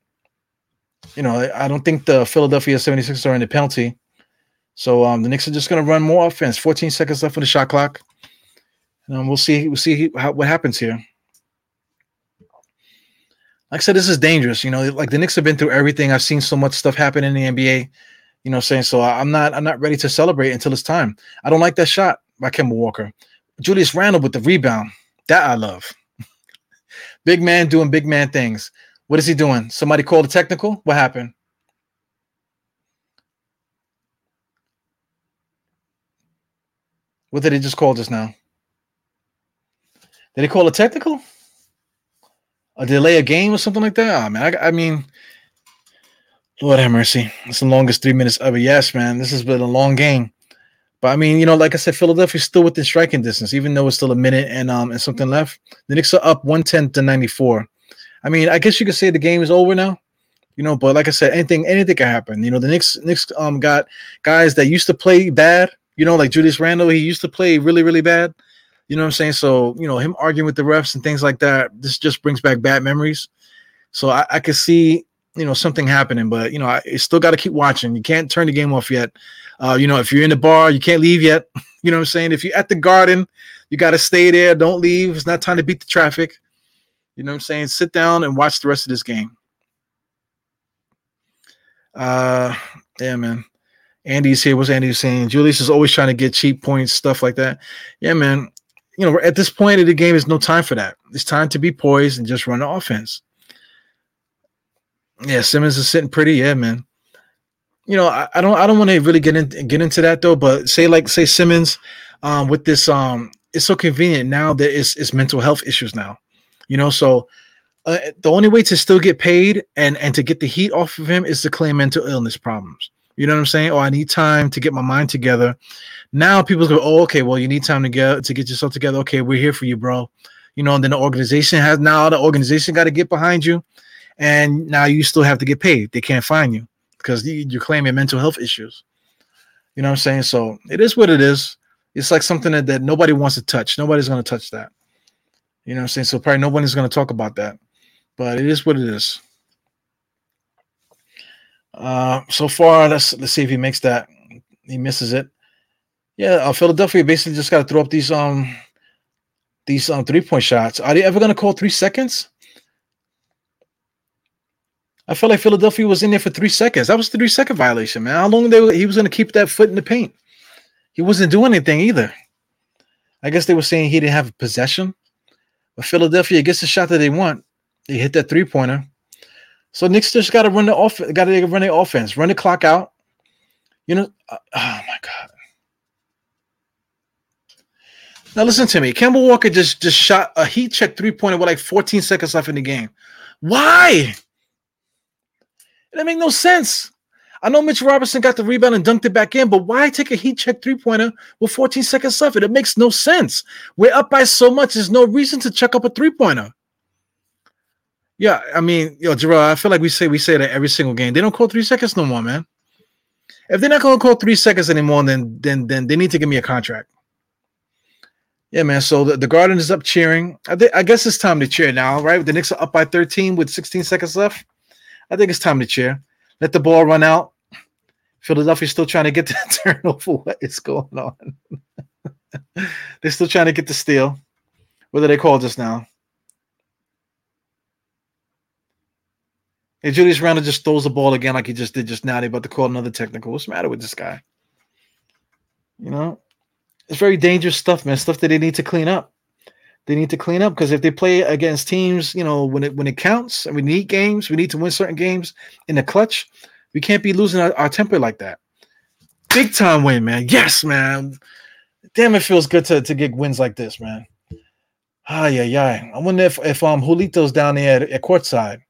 You know, I don't think the Philadelphia 76ers are in the penalty. So um, the Knicks are just going to run more offense. 14 seconds left on the shot clock. Um, we'll see. We'll see how, what happens here. Like I said, this is dangerous. You know, like the Knicks have been through everything. I've seen so much stuff happen in the NBA. You know, saying so. I'm not. I'm not ready to celebrate until it's time. I don't like that shot by Kemba Walker. Julius Randle with the rebound. That I love. big man doing big man things. What is he doing? Somebody called a technical. What happened? What did he just call just now? Did they call a technical? A delay a game or something like that? Oh, man, I, I mean, Lord have mercy. It's the longest three minutes ever. Yes, man, this has been a long game. But I mean, you know, like I said, Philadelphia's still within striking distance, even though it's still a minute and um and something left. The Knicks are up 110 to 94. I mean, I guess you could say the game is over now. You know, but like I said, anything anything can happen. You know, the Knicks Knicks um got guys that used to play bad. You know, like Julius Randle, he used to play really really bad. You know what I'm saying? So you know, him arguing with the refs and things like that. This just brings back bad memories. So I, I could see you know something happening, but you know, I still got to keep watching. You can't turn the game off yet. Uh, you know, if you're in the bar, you can't leave yet. You know what I'm saying? If you're at the garden, you got to stay there. Don't leave. It's not time to beat the traffic. You know what I'm saying? Sit down and watch the rest of this game. Uh, yeah, man. Andy's here. What's Andy saying? Julius is always trying to get cheap points, stuff like that. Yeah, man. You know, at this point of the game, there's no time for that. It's time to be poised and just run the offense. Yeah, Simmons is sitting pretty. Yeah, man you know, I, I don't I don't want to really get in, get into that though, but say like say Simmons um with this um it's so convenient now that it's it's mental health issues now. You know, so uh, the only way to still get paid and and to get the heat off of him is to claim mental illness problems. You know what I'm saying? Oh, I need time to get my mind together. Now people go, oh, okay, well, you need time to get to get yourself together. Okay, we're here for you, bro. You know, and then the organization has now the organization got to get behind you, and now you still have to get paid. They can't find you because you're claiming mental health issues. You know what I'm saying? So it is what it is. It's like something that, that nobody wants to touch. Nobody's going to touch that. You know what I'm saying? So probably nobody's going to talk about that. But it is what it is. Uh, so far, let's let's see if he makes that. He misses it. Yeah, uh, Philadelphia basically just got to throw up these um these um three point shots. Are they ever going to call three seconds? I felt like Philadelphia was in there for three seconds. That was the three second violation, man. How long they he was going to keep that foot in the paint? He wasn't doing anything either. I guess they were saying he didn't have possession, but Philadelphia gets the shot that they want. They hit that three pointer. So Knicks just got to run the off, got to run the offense, run the clock out. You know, uh, oh my god. Now listen to me. Kemba Walker just just shot a heat check three pointer with like 14 seconds left in the game. Why? It didn't make no sense. I know Mitch Robinson got the rebound and dunked it back in, but why take a heat check three pointer with 14 seconds left? It makes no sense. We're up by so much. There's no reason to check up a three pointer. Yeah, I mean, yo, Gerard, I feel like we say we say that every single game. They don't call three seconds no more, man. If they're not gonna call three seconds anymore, then then then they need to give me a contract. Yeah, man. So the, the Garden is up cheering. I, th- I guess it's time to cheer now, right? The Knicks are up by 13 with 16 seconds left. I think it's time to cheer. Let the ball run out. Philadelphia's still trying to get the turnover. What is going on? They're still trying to get the steal. What do they call just now? Hey, Julius Randle just throws the ball again like he just did just now. They about to call another technical. What's the matter with this guy? You know, it's very dangerous stuff, man. Stuff that they need to clean up they need to clean up because if they play against teams, you know, when it when it counts and we need games, we need to win certain games in the clutch. We can't be losing our, our temper like that. Big time win, man. Yes, man. Damn, it feels good to, to get wins like this, man. Ah, yeah, yeah. I wonder if if um Julito's down there at, at courtside.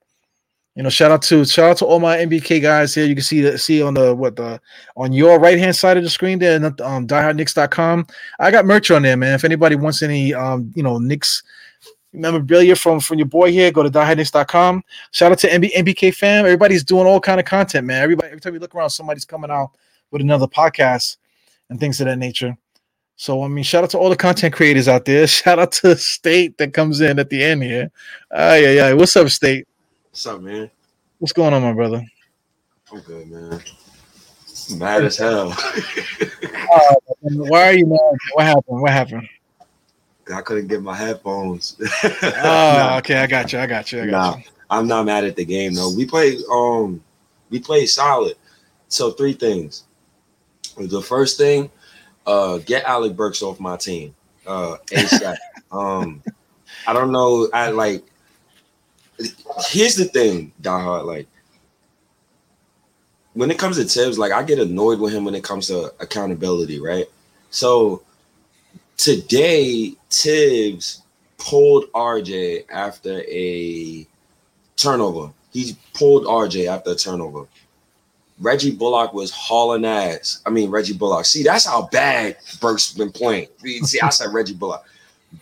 You know, shout out to shout out to all my NBK guys here. You can see the see on the what the on your right hand side of the screen there, um, diehardknicks.com. I got merch on there, man. If anybody wants any um, you know, Knicks memorabilia from from your boy here, go to diehardknicks.com. Shout out to MB, NBK fam. Everybody's doing all kind of content, man. Everybody every time you look around, somebody's coming out with another podcast and things of that nature. So I mean, shout out to all the content creators out there. Shout out to State that comes in at the end here. Ah, yeah, yeah. What's up, State? What's up, man? What's going on, my brother? I'm good, man. mad as hell. uh, why are you mad? What happened? What happened? I couldn't get my headphones. oh, nah. okay. I got you. I got you. I got nah, you. I'm not mad at the game though. We played um we played solid. So three things. The first thing, uh get Alec Burks off my team. Uh ASAP. um I don't know. I like here's the thing, diehard. Like when it comes to Thibs, like I get annoyed with him when it comes to accountability, right? So today, Thibs pulled RJ after a turnover. He pulled RJ after a turnover. Reggie Bullock was hauling ass. I mean, Reggie Bullock. See, that's how bad Burks been playing. See, I said Reggie Bullock.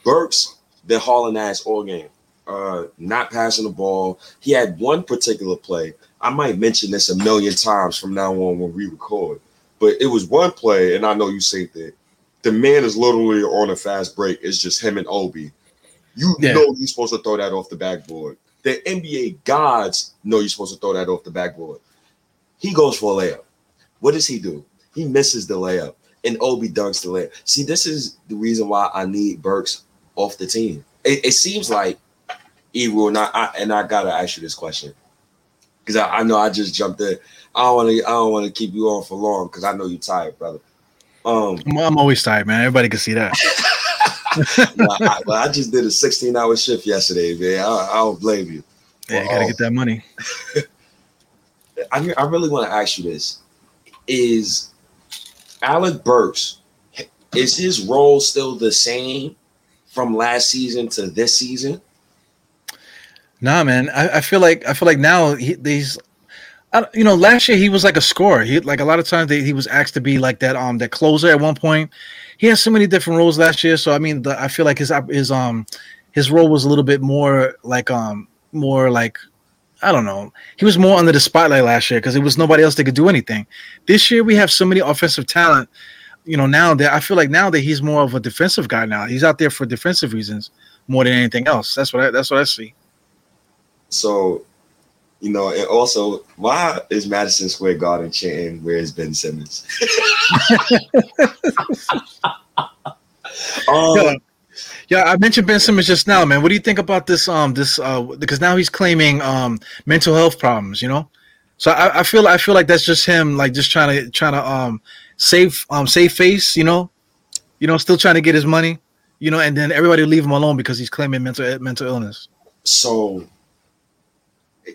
Burks been hauling ass all game. Uh, not passing the ball. He had one particular play. I might mention this a million times from now on when we record, but it was one play, and I know you say that the man is literally on a fast break. It's just him and Obi. You Yeah. know you're supposed to throw that off the backboard. The NBA gods know you're supposed to throw that off the backboard. He goes for a layup. What does he do? He misses the layup, and Obi dunks the layup. See, this is the reason why I need Burks off the team. It, it seems like Ebro, and I, I and I gotta ask you this question because I, I know I just jumped in. I don't want to. I don't want to keep you on for long because I know you're tired, brother. Um, I'm, always tired, man. Everybody can see that. nah, I, I just did a 16 hour shift yesterday, man. I, I don't blame you. Yeah, you gotta get that money. I, I really want to ask you this: Is Alec Burks is his role still the same from last season to this season? Nah, man. I, I feel like I feel like now he, he's, I, you know, last year he was like a scorer. He like a lot of times they, he was asked to be like that um that closer at one point. He had so many different roles last year. So I mean, the, I feel like his his um his role was a little bit more like um more like I don't know. He was more under the spotlight last year because it was nobody else that could do anything. This year we have so many offensive talent. You know, now that I feel like now that he's more of a defensive guy now. He's out there for defensive reasons more than anything else. That's what I that's what I see. So, you know, and also, why is Madison Square Garden chanting "Where is Ben Simmons"? um, Yeah. Yeah, I mentioned Ben Simmons just now, man. What do you think about this? Um, this uh, because now he's claiming um mental health problems. You know, so I, I feel I feel like that's just him, like just trying to trying to um save um save face. You know, you know, still trying to get his money. You know, and then everybody will leave him alone because he's claiming mental mental illness. so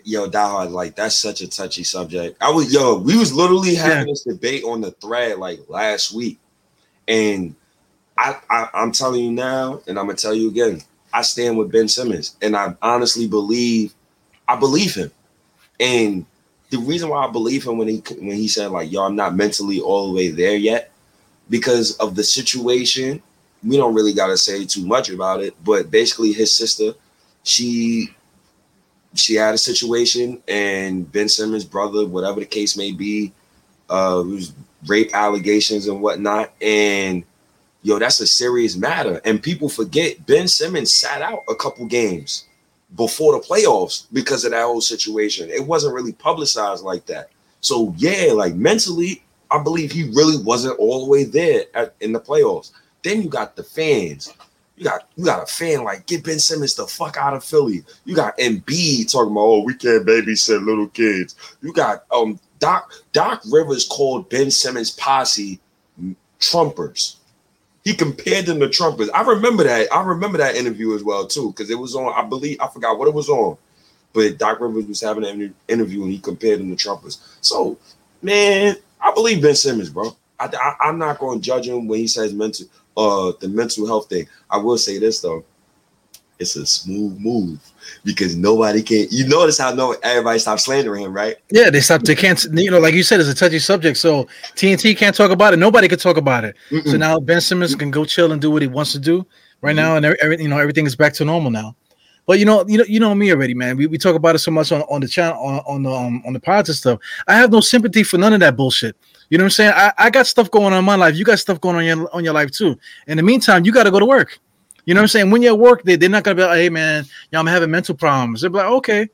yo diehard like that's such a touchy subject. I was yo we was literally having Yeah. this debate on the thread like last week. And I, I i'm telling you now and i'm gonna tell you again i stand with ben simmons and i honestly believe i believe him. And the reason why i believe him when he when he said like yo i'm not mentally all the way there yet because of the situation we don't really got to say too much about it but basically his sister she she had a situation and Ben Simmons' brother, whatever the case may be, uh, was rape allegations and whatnot. And yo, that's a serious matter. And people forget Ben Simmons sat out a couple games before the playoffs because of that whole situation. It wasn't really publicized like that. So yeah, like mentally, I believe he really wasn't all the way there at, in the playoffs. Then you got the fans. You got you got a fan like get Ben Simmons the fuck out of Philly. You got Embiid talking about oh we can't babysit little kids. You got um Doc Doc Rivers called Ben Simmons posse Trumpers. He compared them to Trumpers. I remember that. I remember that interview as well too because it was on. I believe I forgot what it was on, but Doc Rivers was having an interview and he compared them to Trumpers. So man, I believe Ben Simmons, bro. I, I, am not going to judge him when he says mental uh the mental health thing. I will say this though, it's a smooth move because nobody can. You notice how no everybody stopped slandering him, right? Yeah, they stopped. They can't. You know, like you said, it's a touchy subject. So TNT can't talk about it. Nobody can talk about it. So Mm-mm. now Ben Simmons can go chill and do what he wants to do right now, and every, every- you know everything is back to normal now. But you know, you know, you know me already, man. We, we talk about it so much on, on the channel, on, on the um, on the pods and stuff. I have no sympathy for none of that bullshit. You know what I'm saying? I, I got stuff going on in my life. You got stuff going on in your on your life too. In the meantime, you got to go to work. You know what I'm saying? When you're at work, they, they're not gonna be like, hey man, yeah, I'm having mental problems. They're like, okay,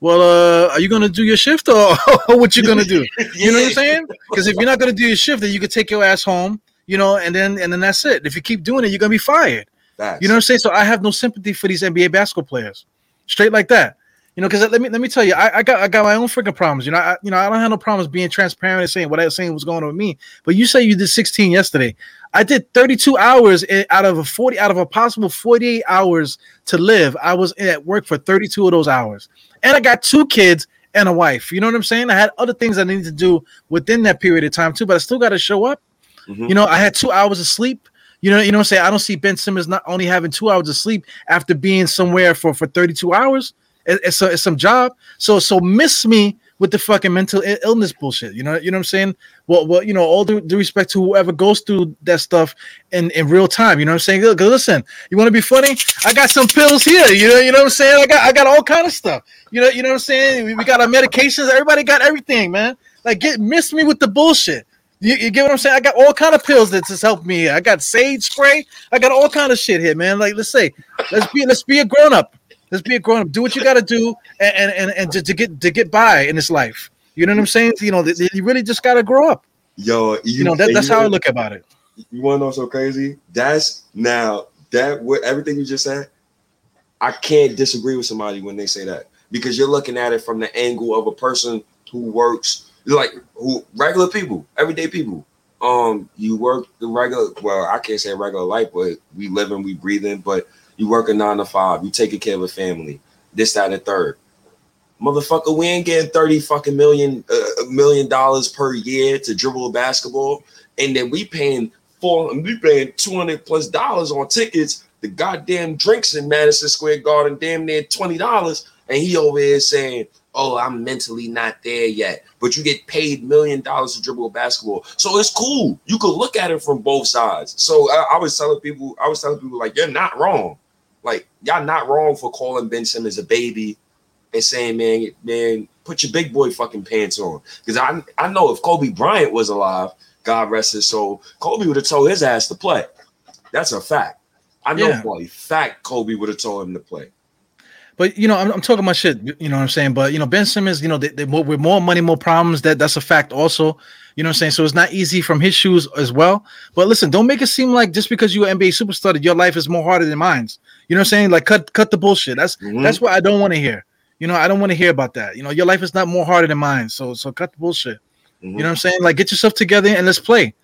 well, uh, are you gonna do your shift or what you gonna do? You know what I'm saying? Because if you're not gonna do your shift, then you can take your ass home, you know, and then and then that's it. If you keep doing it, you're gonna be fired. Facts. You know what I'm saying? So I have no sympathy for these NBA basketball players, straight like that. You know, because let me let me tell you, I, I got I got my own freaking problems. You know, I you know I don't have no problems being transparent and saying what I was saying was going on with me. But you say you did 16 yesterday. I did 32 hours out of a 40 out of a possible 48 hours to live. I was at work for 32 of those hours, and I got two kids and a wife. You know what I'm saying? I had other things I needed to do within that period of time too, but I still got to show up. Mhm. You know, I had two hours of sleep. You know, you know what I'm saying? I don't see Ben Simmons not only having two hours of sleep after being somewhere for, for 32 hours. It- it's, a, it's some job. So so miss me with the fucking mental illness bullshit. You know, you know what I'm saying? Well, well, you know, all due, due respect to whoever goes through that stuff in, in real time. You know what I'm saying? Look, listen, you want to be funny? I got some pills here. You know, you know what I'm saying? I got I got all kind of stuff. You know, you know what I'm saying? We, we got our medications. Everybody got everything, man. Like, get miss me with the bullshit. You, you get what I'm saying? I got all kind of pills that just help me. I got sage spray. I got all kind of shit here, man. Like, let's say, let's be let's be a grown up. Let's be a grown up. Do what you got to do, and and and, and to, to get to get by in this life. You know what I'm saying? You know, you really just got to grow up. Yo, you, You know, that, that's you how I look about it. You want to know so crazy? That's now that what everything you just said. I can't disagree with somebody when they say that because you're looking at it from the angle of a person who works like who regular people, everyday people. Um, you work the regular. Well, I can't say regular life, but we live and we breathe in. But you work a nine to five. You taking care of a family. This, that, and third. Motherfucker, we ain't getting 30 fucking million uh, million dollars per year to dribble a basketball. And then we paying four we paying 200 plus dollars on tickets, the goddamn drinks in Madison Square Garden, damn near $20. And he over here saying, Oh, I'm mentally not there yet. But you get paid million dollars to dribble basketball. So it's cool. You could look at it from both sides. So I, I was telling people, I was telling people like you're not wrong. Like, y'all not wrong for calling Ben Simmons a baby and saying, man, man, put your big boy fucking pants on. Because I, I know if Kobe Bryant was alive, God rest his soul, Kobe would have told his ass to play. That's a fact. I know Yeah. for a fact Kobe would have told him to play. But you know, I'm, I'm talking about shit. You know what I'm saying? But you know, Ben Simmons, you know, they, they, with more money, more problems. That that's a fact. Also, you know what I'm saying. So it's not easy from his shoes as well. But listen, don't make it seem like just because you're an NBA superstar that your life is more harder than mine's. You know what I'm saying? Like cut cut the bullshit. That's Mhm. that's what I don't want to hear. You know, I don't want to hear about that. You know, your life is not more harder than mine. So so cut the bullshit. Mhm. You know what I'm saying? Like get yourself together and let's play.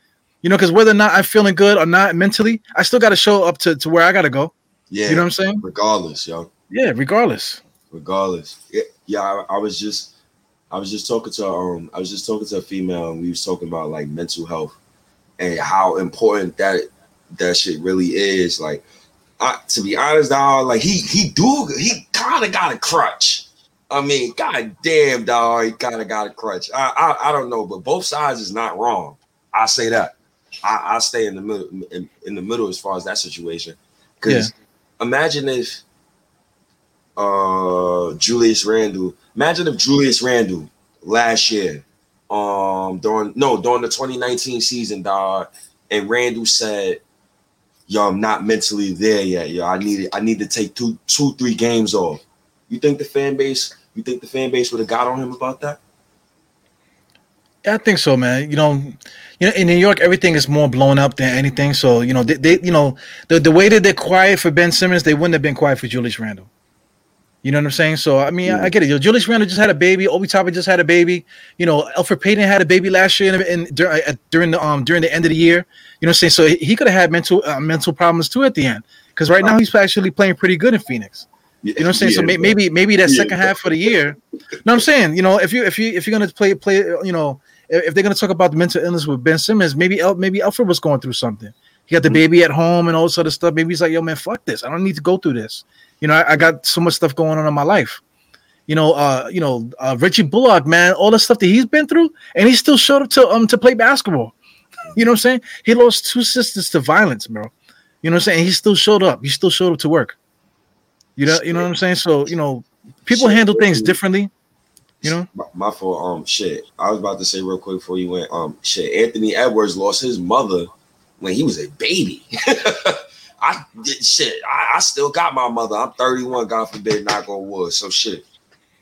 You know, because whether or not I'm feeling good or not mentally, I still got to show up to, to where I got to go. yeah, You know what I'm saying? regardless, yo. Yeah, regardless. regardless. Yeah, yeah I, I was just I was just talking to um I was just talking to a female and we was talking about like mental health and how important that that shit really is. Like I, to be honest, dog, like he he do he kind of got a crutch. I mean, god damn, dog, he kind of got a crutch. I, I I don't know, but both sides is not wrong. I say that. I, I stay in the middle in, in the middle as far as that situation. Because imagine if uh Julius Randle. Imagine if Julius Randle last year, um, during no during the 2019 season, dog, and Randle said, "Yo, I'm not mentally there yet. Yo, I need I need to take two two three games off." You think the fan base? You think the fan base would have got on him about that? Yeah, I think so, man. You know, you know, in New York, everything is more blown up than anything. So, you know, they, they you know, the, the way that they're quiet for Ben Simmons, they wouldn't have been quiet for Julius Randle. You know what I'm saying? So, I mean, I, I get it. Yo, Julius Randle just had a baby. Obi Toppin just had a baby. You know, Elfrid Payton had a baby last year, and, and dur- uh, during the um during the end of the year, you know, what I'm saying so he, could have had mental uh, mental problems too at the end. Because right now he's actually playing pretty good in Phoenix. You know what I'm saying? so may, maybe maybe that Yeah. second half of the year. No, I'm saying you know if you if you if you're gonna play play you know if, if they're gonna talk about the mental illness with Ben Simmons, maybe El, maybe Elfrid was going through something. He got the baby at home and all this other stuff. Maybe he's like, yo man, fuck this. I don't need to go through this. You know, I, I got so much stuff going on in my life. You know, uh, you know, uh, Richie Bullock, man, all the stuff that he's been through, and he still showed up to um to play basketball. You know what I'm saying? He lost two sisters to violence, bro. You know what I'm saying? He still showed up. He still showed up to work. You know, you know what I'm saying? So, you know, people Shit. handle things differently. You know? My, my fault. Um, shit. I was about to say real quick before you went. Um, shit. Anthony Edwards lost his mother when he was a baby. I did shit. I, I still got my mother. I'm 31. God forbid, knock on wood. So shit.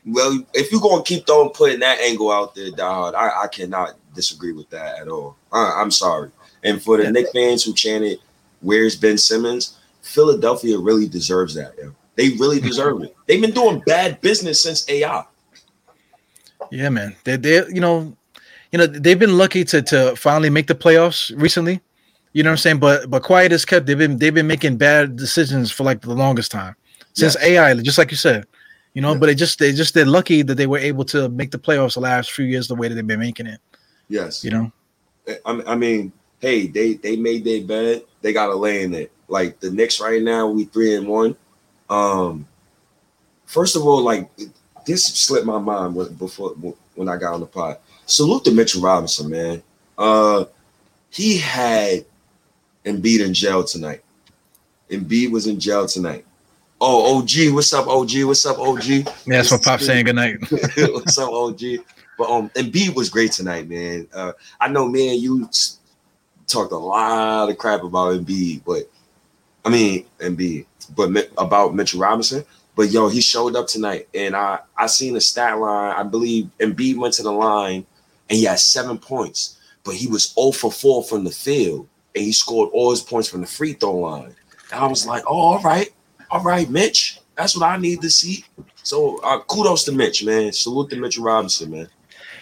Well, if you're gonna keep throwing putting that angle out there, dog, I, I cannot disagree with that at all. I, I'm sorry. And for the Yeah. Nick fans who chanted, "Where's Ben Simmons?" Philadelphia really deserves that. Yo. They really deserve it. They've been doing bad business since AI. Yeah, man. They they you know, you know, they've been lucky to to finally make the playoffs recently. You know what I'm saying? But but quiet is kept. They've been they've been making bad decisions for like the longest time. Since Yes. AI, just like you said. You know, Yeah. but it just they just they're lucky that they were able to make the playoffs the last few years the way that they've been making it. Yes. You know? I, I mean, hey, they they made their bed. They got to lay in it. Like the Knicks right now, we three and one. Um, first of all, like this slipped my mind when- before when I got on the pod. Salute to Mitchell Robinson, man. Uh, he had Embiid in jail tonight. Embiid was in jail tonight. Oh, OG, what's up, OG? What's up, OG? Yeah, that's what Pop saying good night. what's up, OG? But um, Embiid was great tonight, man. Uh, I know, man, you talked a lot of crap about Embiid, but I mean Embiid, but about Mitchell Robinson. But yo, he showed up tonight, and I I seen the stat line. I believe Embiid went to the line, and he had seven points, but he was 0 for 4 from the field, and he scored all his points from the free throw line. And I was like, oh, all right, all right, Mitch, that's what I need to see. So uh, kudos to Mitch, man. Salute to Mitchell Robinson, man.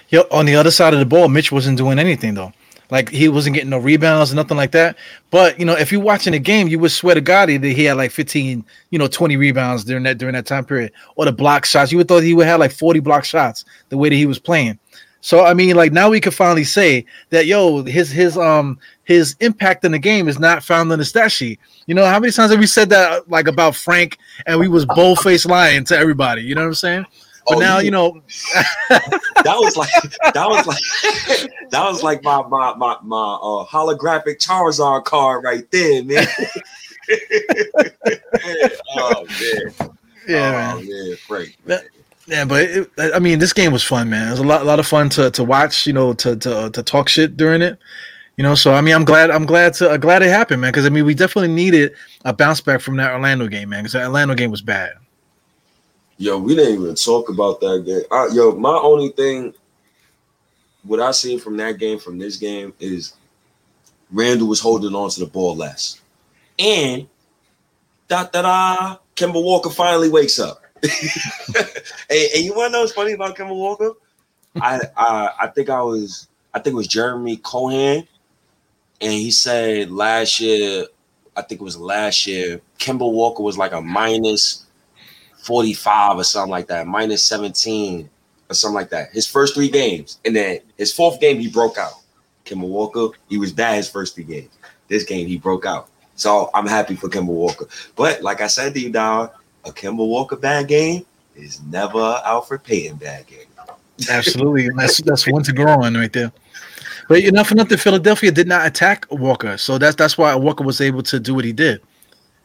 Yo, on the other side of the ball, Mitch wasn't doing anything though. Like he wasn't getting no rebounds, or nothing like that. But you know, if you're watching the game, you would swear to God that he had like 15, you know, 20 rebounds during that during that time period. Or the block shots. You would thought he would have like 40 block shots the way that he was playing. So I mean, like now we can finally say that yo, his his um his impact in the game is not found in the stat sheet. You know, how many times have we said that like about Frank and we was bold faced lying to everybody? You know what I'm saying? But Oh, now, you- you know, that was like that was like that was like my my my my uh, holographic Charizard card right there, man. oh man, yeah, oh, man. man, Frank. Yeah, but it, I mean, this game was fun, man. It was a lot, a lot of fun to to watch. You know, to to to talk shit during it. You know, so I mean, I'm glad, I'm glad to, uh, glad it happened, man. Because I mean, we definitely needed a bounce back from that Orlando game, man. Because that Orlando game was bad. Yo, we didn't even talk about that game. Uh, yo, my only thing, what I seen from that game, from this game, is Randle was holding on to the ball less, and da da da, Kemba Walker finally wakes up. and, and you want to know what's funny about Kemba Walker? I, I I think I was I think it was Jeremy Cohen, and he said last year, I think it was last year, Kemba Walker was like a minus 45 or something like that, minus 17 or something like that. His first three games. And then his fourth game, he broke out. Kemba Walker, he was bad his first three games. This game, he broke out. So I'm happy for Kemba Walker. But like I said to you, dog, a Kemba Walker bad game is never Elfrid Payton bad game. Absolutely, that's that's one to grow on right there. But enough for nothing. Philadelphia did not attack Walker, so that's that's why Walker was able to do what he did.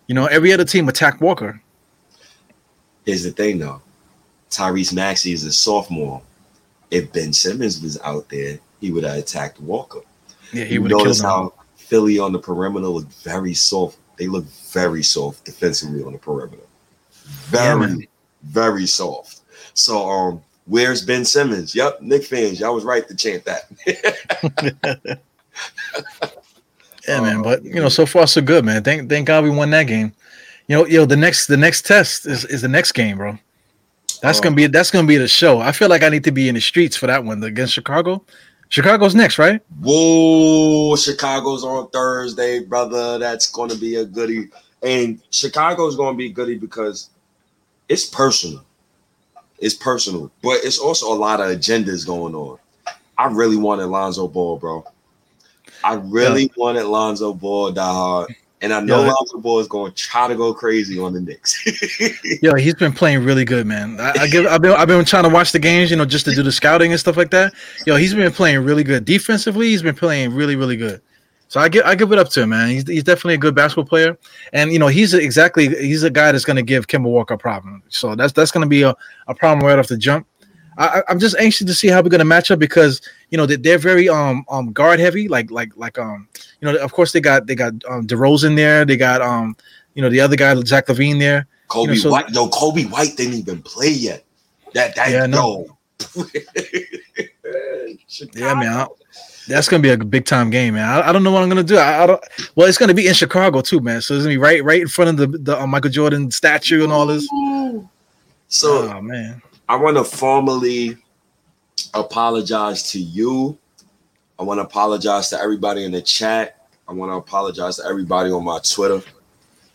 You know, every other team attacked Walker. Here's the thing, though. Tyrese Maxey is a sophomore. If Ben Simmons was out there, he would have attacked Walker. Yeah, he would have killed notice how Philly on the perimeter looked very soft. They look very soft defensively on the perimeter. Very, man. very soft. So um, where's Ben Simmons? Yep, Knick fans, y'all was right to chant that. Yeah, man. Oh, But you know, so far so good, man. Thank thank God we won that game. You know, yo, the next the next test is is the next game, bro. That's Oh. gonna be that's gonna be the show. I feel like I need to be in the streets for that one against Chicago. Chicago's next, right? Whoa, Chicago's on Thursday, brother. That's to be a goodie. And Chicago's to be goodie because it's personal. It's personal, but it's also a lot of agendas going on. I really wanted Lonzo Ball, bro. I really wanted Lonzo Ball die hard. And I know Yeah. Lonzo Ball is going to try to go crazy on the Knicks. Yo, he's been playing really good, man. I, I give I've been I've been trying to watch the games, you know, just to do the scouting and stuff like that. Yo, he's been playing really good defensively. He's been playing really really good. So I give I give it up to him, man. He's, he's definitely a good basketball player, and you know he's exactly he's a guy that's going to give Kemba Walker a problem. So that's that's going to be a, a problem right off the jump. I, I'm just anxious to see how we're going to match up because you know they, they're very um um guard heavy, like like like um you know of course they got they got um DeRozan there, they got um you know the other guy Zach LaVine there. Coby You know, so- White, no, Coby White didn't even play yet. That that Yeah, I no. Yeah, man. I- That's gonna be a big time game, man. I, I don't know what I'm gonna do. I, I don't. Well, it's gonna be in Chicago too, man. So it's gonna be right, right in front of the the uh, Michael Jordan statue and all this. So oh man, I want to formally apologize to you. I want to apologize to everybody in the chat. I want to apologize to everybody on my Twitter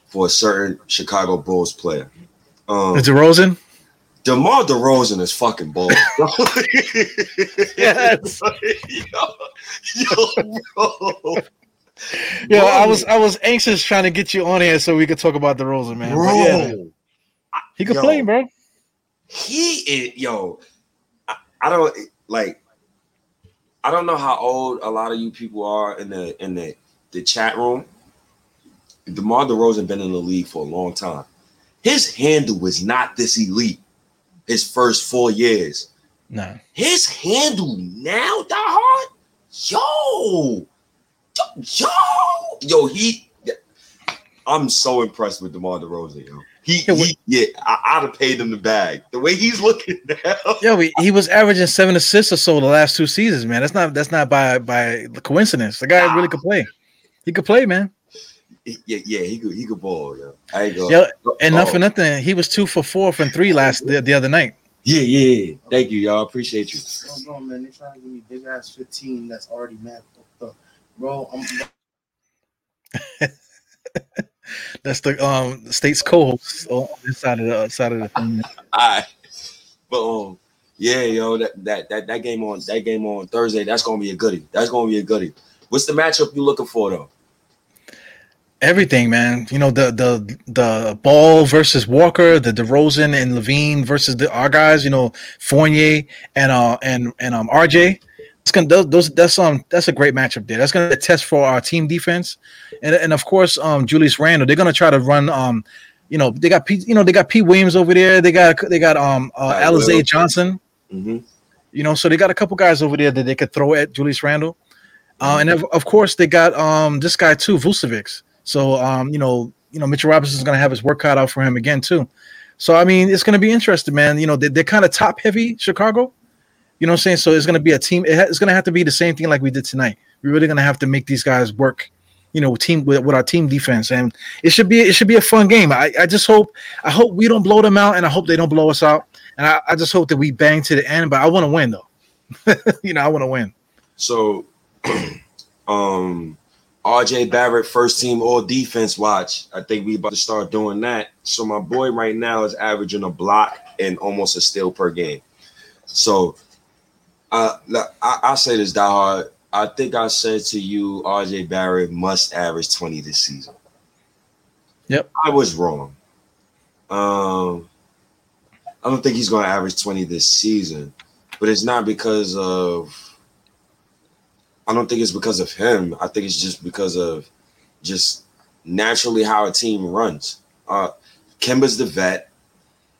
for a certain Chicago Bulls player. Um, is it Rosen? DeMar DeRozan is fucking balls. Yes. yo, yo, bro. Yeah, I was I was anxious trying to get you on here so we could talk about the Rosen, man. Bro, yeah, he could Yo. play, bro. he is yo. I, I don't like I don't know how old a lot of you people are in the in the the chat room. DeMar DeRozan been in the league for a long time. His handle was not this elite his first four years. No. His handle now, die hard, yo, yo, yo, he. I'm so impressed with DeMar DeRozan, yo. He, Yeah, he yeah, I, I'd have paid him the bag. The way he's looking now, Yo, he, he was averaging seven assists or so the last two seasons, man. That's not that's not by by coincidence. The guy really could play. He could play, man. Yeah, yeah, he could, he could ball, yo. I ain't gonna, Yo, and not for nothing, he was two for four from three last the, the other night. Yeah, yeah. Thank you, y'all. Appreciate you. What's going man? They trying to give me big ass 15 that's already mad. Bro, I'm That's the um state's co-host on this side of the side of the thing. All right. But um, yeah, yo, that, that that that game on that game on Thursday, that's gonna be a goodie. That's gonna be a goodie. What's the matchup you looking for though? Everything, man. You know the the the ball versus Walker, the DeRozan and LaVine versus the our guys. You know Fournier and uh and and um RJ. It's gonna those, that's um that's a great matchup there. That's gonna test for our team defense, and and of course um Julius Randle. They're gonna try to run um you know they got P you know they got P Williams over there. They got they got um uh, Alize Johnson. Mm-hmm. You know, so they got a couple guys over there that they could throw at Julius Randle. Uh, and of, of course they got um this guy too, Vucevic. So um, you know, you know, Mitchell Robinson's gonna have his work cut out for him again too. So I mean, it's gonna be interesting, man. You know, they, they're kind of top heavy, Chicago. You know what I'm saying? So it's gonna be a team. It's gonna have to be the same thing like we did tonight. We're really gonna have to make these guys work. You know, team with, with our team defense, and it should be it should be a fun game. I, I just hope I hope we don't blow them out, and I hope they don't blow us out. And I, I just hope that we bang to the end. But I want to win though. you know, I want to win. So, um, RJ Barrett, first team all defense watch. I think we about to start doing that. So my boy right now is averaging a block and almost a steal per game. So, uh, I, I say this die hard. I think I said to you, RJ Barrett must average 20 this season. Yep. I was wrong. Um, I don't think he's going to average 20 this season, but it's not because of I don't think it's because of him. I think it's just because of just naturally how a team runs. Uh Kemba's the vet,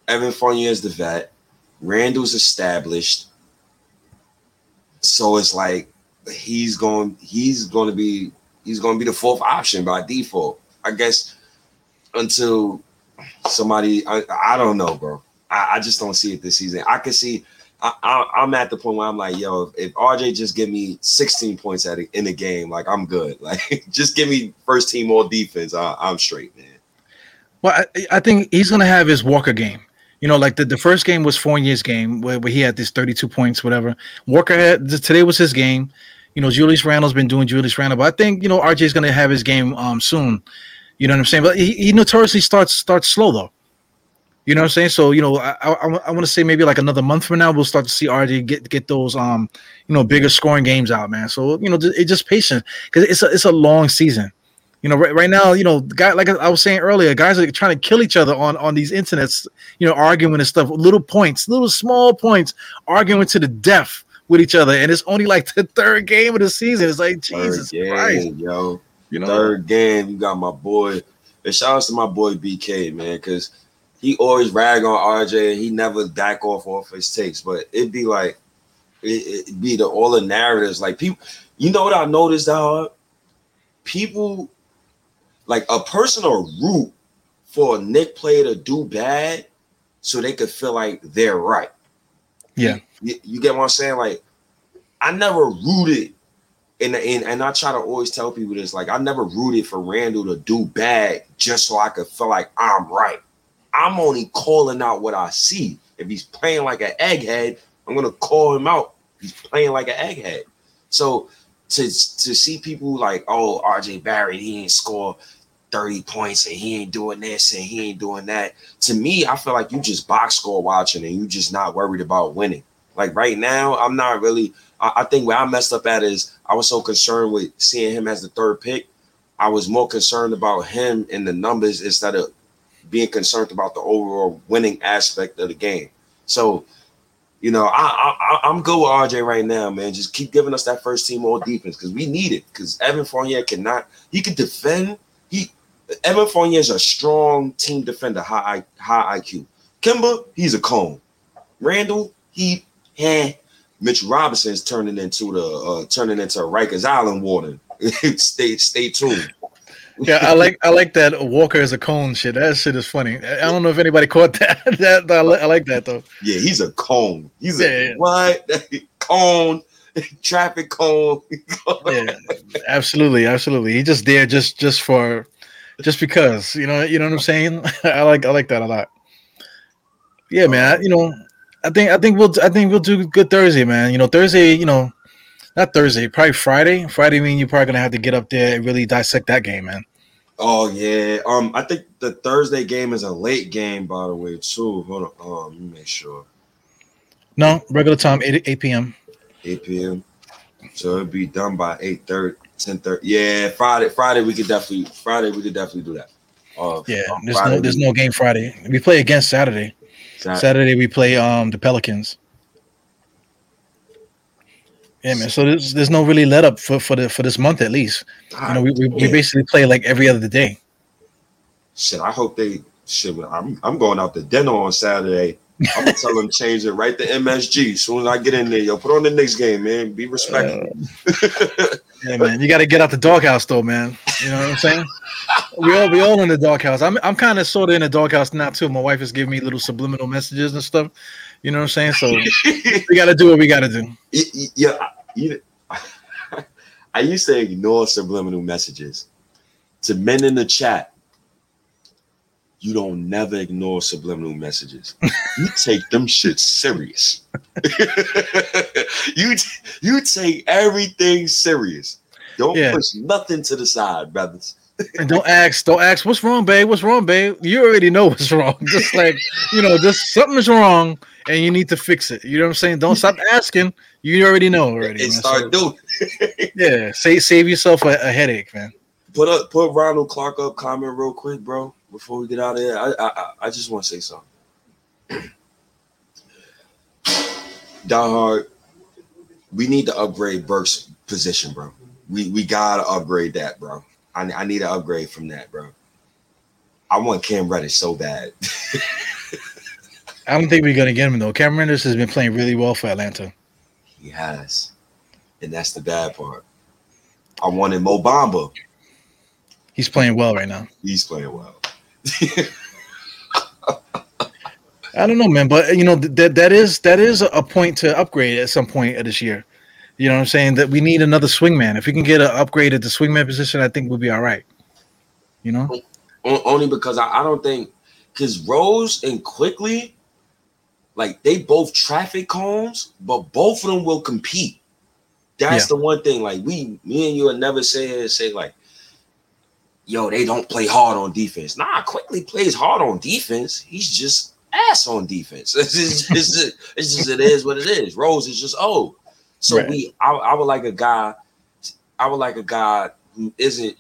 Evan Fournier is the vet, Randle's established. So it's like he's going he's going to be he's going to be the fourth option by default. I guess until somebody I, I don't know, bro. I, I just don't see it this season. I can see I, I'm at the point where I'm like, yo, if RJ just give me 16 points at a, in a game, like I'm good. Like, just give me first team all defense. I, I'm straight, man. Well, I, I think he's gonna have his Walker game. You know, like the, the first game was Fournier's game where, where he had this 32 points, whatever. Walker had today was his game. You know, Julius Randle's been doing Julius Randle, but I think you know RJ's gonna have his game um soon. You know what I'm saying? But he, he notoriously starts starts slow though. You know what I'm saying? So you know, I I, I want to say maybe like another month from now we'll start to see RJ get get those um you know bigger scoring games out, man. So you know, ju- it's just patient because it's a it's a long season. You know, right, right now, you know, guy like I was saying earlier, guys are trying to kill each other on on these internets. You know, arguing and stuff, little points, little small points, arguing to the death with each other, and it's only like the third game of the season. It's like Jesus Third game, Christ, yo. you know. Third game, you got my boy. And shout out to my boy BK, man, because he always rag on RJ and he never back off off his takes. But it'd be like, it, it'd be the all the narratives. Like people, you know what I noticed, dog? People, like a person will root for a Knick player to do bad so they could feel like they're right. Yeah. You, you get what I'm saying? Like, I never rooted, and, and and I try to always tell people this. Like, I never rooted for Randle to do bad just so I could feel like I'm right. I'm only calling out what I see. If he's playing like an egghead, I'm gonna call him out. He's playing like an egghead. So to to see people like, oh, RJ Barrett, he ain't score 30 points and he ain't doing this and he ain't doing that. To me, I feel like you just box score watching and you just not worried about winning. Like right now, I'm not really. I, I think where I messed up at is I was so concerned with seeing him as the third pick. I was more concerned about him and the numbers instead of being concerned about the overall winning aspect of the game. So You know, I, I I'm good with RJ right now, man. Just keep giving us that first team all defense because we need it. Because Evan Fournier cannot. He can defend. He Evan Fournier is a strong team defender, high high IQ. Kemba, he's a cone. Randle, he eh. Mitch Robinson's turning into the uh turning into a Rikers Island warden. stay stay tuned. Yeah, I like I like that Walker is a cone shit. That shit is funny. I don't know if anybody caught that. that I, li- I like that though. Yeah, he's a cone. He's a Yeah, yeah. what cone, traffic cone. Yeah, absolutely, absolutely. He just there just just for just because you know you know what I'm saying. I like I like that a lot. Yeah, man. I- um, you know, I think I think we'll I think we'll do good Thursday, man. You know, Thursday. You know, not Thursday, probably Friday. Friday mean you're probably gonna have to get up there and really dissect that game, man. Oh yeah. Um, I think the Thursday game is a late game, by the way, too. Hold on. Um, let me make sure. No, regular time, 8, 8 p.m. 8 p.m. So it'll be done by 8 30, 10 30. Yeah, Friday. Friday we could definitely Friday we could definitely do that. Uh, Yeah, there's Friday no there's we- no game Friday. We play against Saturday. Sat- Saturday we play um the Pelicans. Yeah, man. So there's there's no really let up for for the for this month at least. You know, we we, we basically play like every other day. Shit, I hope they shit. I'm I'm going out to dinner on Saturday. I'm gonna tell them change it right to MSG. As soon as I get in there, yo, put on the next game, man. Be respectful. Yeah, man. You got to get out the doghouse though, man. You know what I'm saying? we all we all in the doghouse. I'm I'm kind of sort of in the doghouse now too. My wife is giving me little subliminal messages and stuff. You know what I'm saying? So we got to do what we got to do. Yeah, you, I used to ignore subliminal messages. To men in the chat, you don't never ignore subliminal messages. You take them shit serious. you you take everything serious. Don't Yeah. push nothing to the side, brothers. And don't ask, don't ask, what's wrong, babe? What's wrong, babe? You already know what's wrong. Just like, you know, just something's wrong and you need to fix it. You know what I'm saying? Don't stop asking. You already know already. and start So, doing. yeah, save save yourself a, a headache, man. Put up, put Ronald Clark up. Comment real quick, bro, before we get out of here. I I, I- just want to say something. Die Hard, we need to upgrade Burks' position, bro. We we gotta upgrade that, bro. I, I need an upgrade from that, bro. I want Cam Reddish so bad. I don't think we're gonna get him though. Cameron Reddish has been playing really well for Atlanta. he has, and that's the bad part. I wanted Mo Bamba. He's playing well right now. He's playing well. I don't know, man, but you know that that is that is a point to upgrade at some point of this year. You know what I'm saying? That we need another swingman. If we can get an upgrade at the swingman position, I think we'll be all right. You know? Only because I, I don't think because Rose and Quickley, like they both traffic cones, but both of them will compete. That's the one thing. Like we, me and you, would never say say like, yo, they don't play hard on defense. Nah, Quickley plays hard on defense. He's just ass on defense. It's just, it's just, it's just it is what it is. Rose is just old. So Right. we, I, I would like a guy. I would like a guy who isn't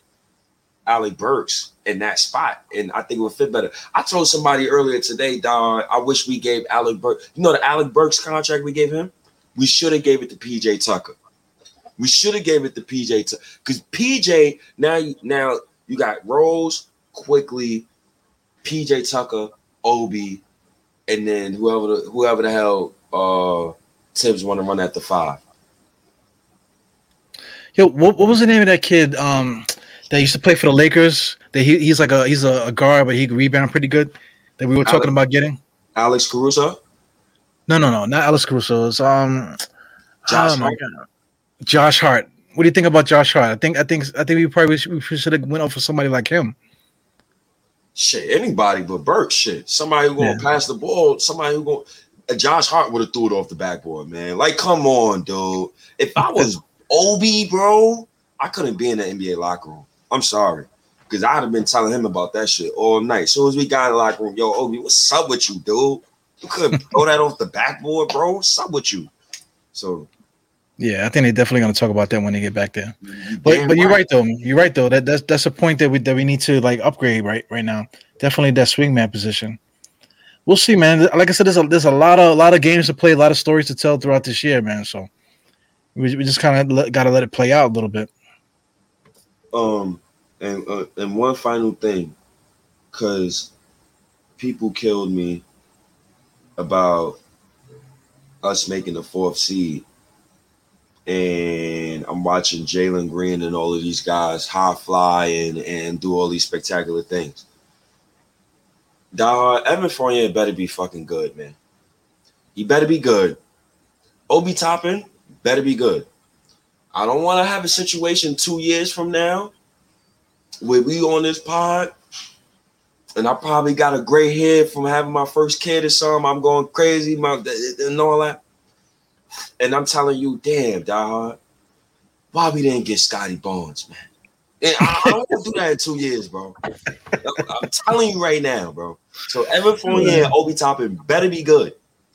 Alec Burks in that spot, and I think it would fit better. I told somebody earlier today, Don, I wish we gave Alec Burks. You know the Alec Burks contract we gave him. We should have gave it to PJ Tucker. We should have gave it to PJ Tucker because PJ now now you got Rose Quickley, PJ Tucker, Obi, and then whoever the, whoever the hell uh Thibs want to run at the five. Yo, what, what was the name of that kid um that used to play for the Lakers? That he, he's like a he's a, a guard, but he can rebound pretty good. That we were talking about getting. Alex Caruso. No, no, no, not Alex Caruso. It's um Josh oh Hart? Josh Hart. What do you think about Josh Hart? I think I think I think we probably should, we should have went off for somebody like him. Shit, anybody but Burke. Shit, somebody who gonna Yeah. pass the ball. Somebody who going uh, Josh Hart would have threw it off the backboard, man. Like, come on, dude. If I was Obi, bro, I couldn't be in the NBA locker room. I'm sorry, because I'd have been telling him about that shit all night. As soon as we got in the locker room, yo, Obi, what's up with you, dude? You couldn't throw that off the backboard, bro. What's up with you? So, Yeah, I think they're definitely going to talk about that when they get back there. But damn but you're right though. You're right though. That that's that's a point that we that we need to like upgrade right right now. Definitely that swingman position. we'll see, man. Like I said, there's a there's a lot of a lot of games to play, a lot of stories to tell throughout this year, man. So we, we just kind of got to let it play out a little bit. Um, and uh, and one final thing, because people killed me about us making the fourth seed, and I'm watching Jalen Green and all of these guys high fly and and do all these spectacular things. Dog, Evan Fournier better be fucking good, man. He better be good. Obi Toppin better be good. I don't want to have a situation two years from now where we on this pod and I probably got a gray head from having my first kid or something. I'm going crazy, my and all that. And I'm telling you, damn, dog, why we didn't get Scottie Barnes, man? And I, I don't want to do that in two years, bro. I'm telling you right now, bro. So Evan Fournier and Obi Toppin better be good.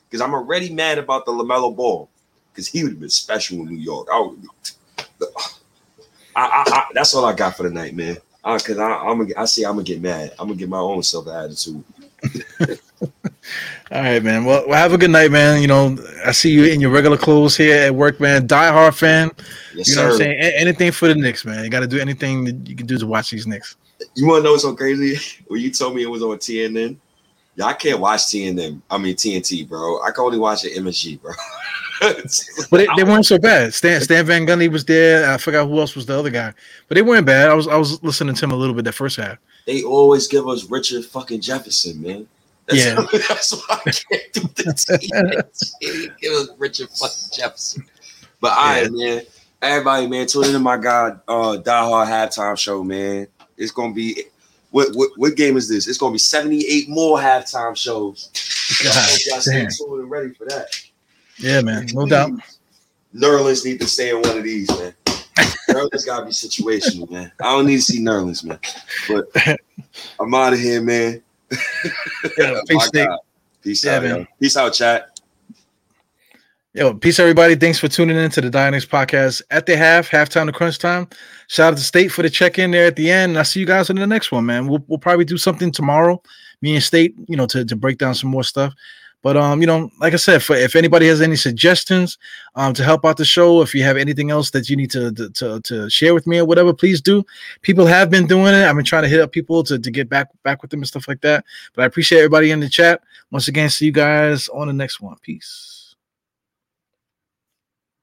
Because I'm already mad about the LaMelo Ball. Because he would have been special in New York. I, would, I, I, I, that's all I got for the night, man. Because I, I'm gonna, I see, I'm gonna get mad. I'm gonna get my own self attitude. All right, man. Well, well, have a good night, man. You know, I see you in your regular clothes here at work, man. Die hard fan. Yes, you know sir. what I'm saying? A- anything for the Knicks, man. You got to do anything that you can do to watch these Knicks. You want to know what's so crazy? When you told me it was on TNN, yeah, I can't watch TNN. I mean TNT, bro. I can only watch it MSG, bro. But they, they weren't so bad. Stan Stan Van Gundy was there. I forgot who else was the other guy, but they weren't bad. I was I was listening to him a little bit that first half. they always give us Richard fucking Jefferson, man. That's, Yeah. that's why I can't do the TNT. give us Richard fucking Jefferson. But all right, man. Everybody, man, tune into my God uh Die Hard halftime show, man. It's gonna be what, what what game is this? It's gonna be 78 more halftime shows. God Y'all stay tuned and ready for that. Yeah, man, no doubt. Nerlens need to stay in one of these, man. Nerlens gotta be situational, man. I don't need to see Nerlens, man. But I'm out of here, man. Yeah, peace. God. Peace Yeah, out, man. yo. Peace out, chat. Yo, peace, everybody. Thanks for tuning in to the Dynamics podcast at the half, halftime to crunch time. Shout out to State for the check in there at the end. And I'll see you guys in the next one, man. We'll, we'll probably do something tomorrow, me and State, you know, to, to break down some more stuff. But um, you know, like I said, for, if anybody has any suggestions um to help out the show, if you have anything else that you need to, to to share with me or whatever, please do. People have been doing it. I've been trying to hit up people to, to get back back with them and stuff like that. But I appreciate everybody in the chat. Once again, see you guys on the next one. Peace.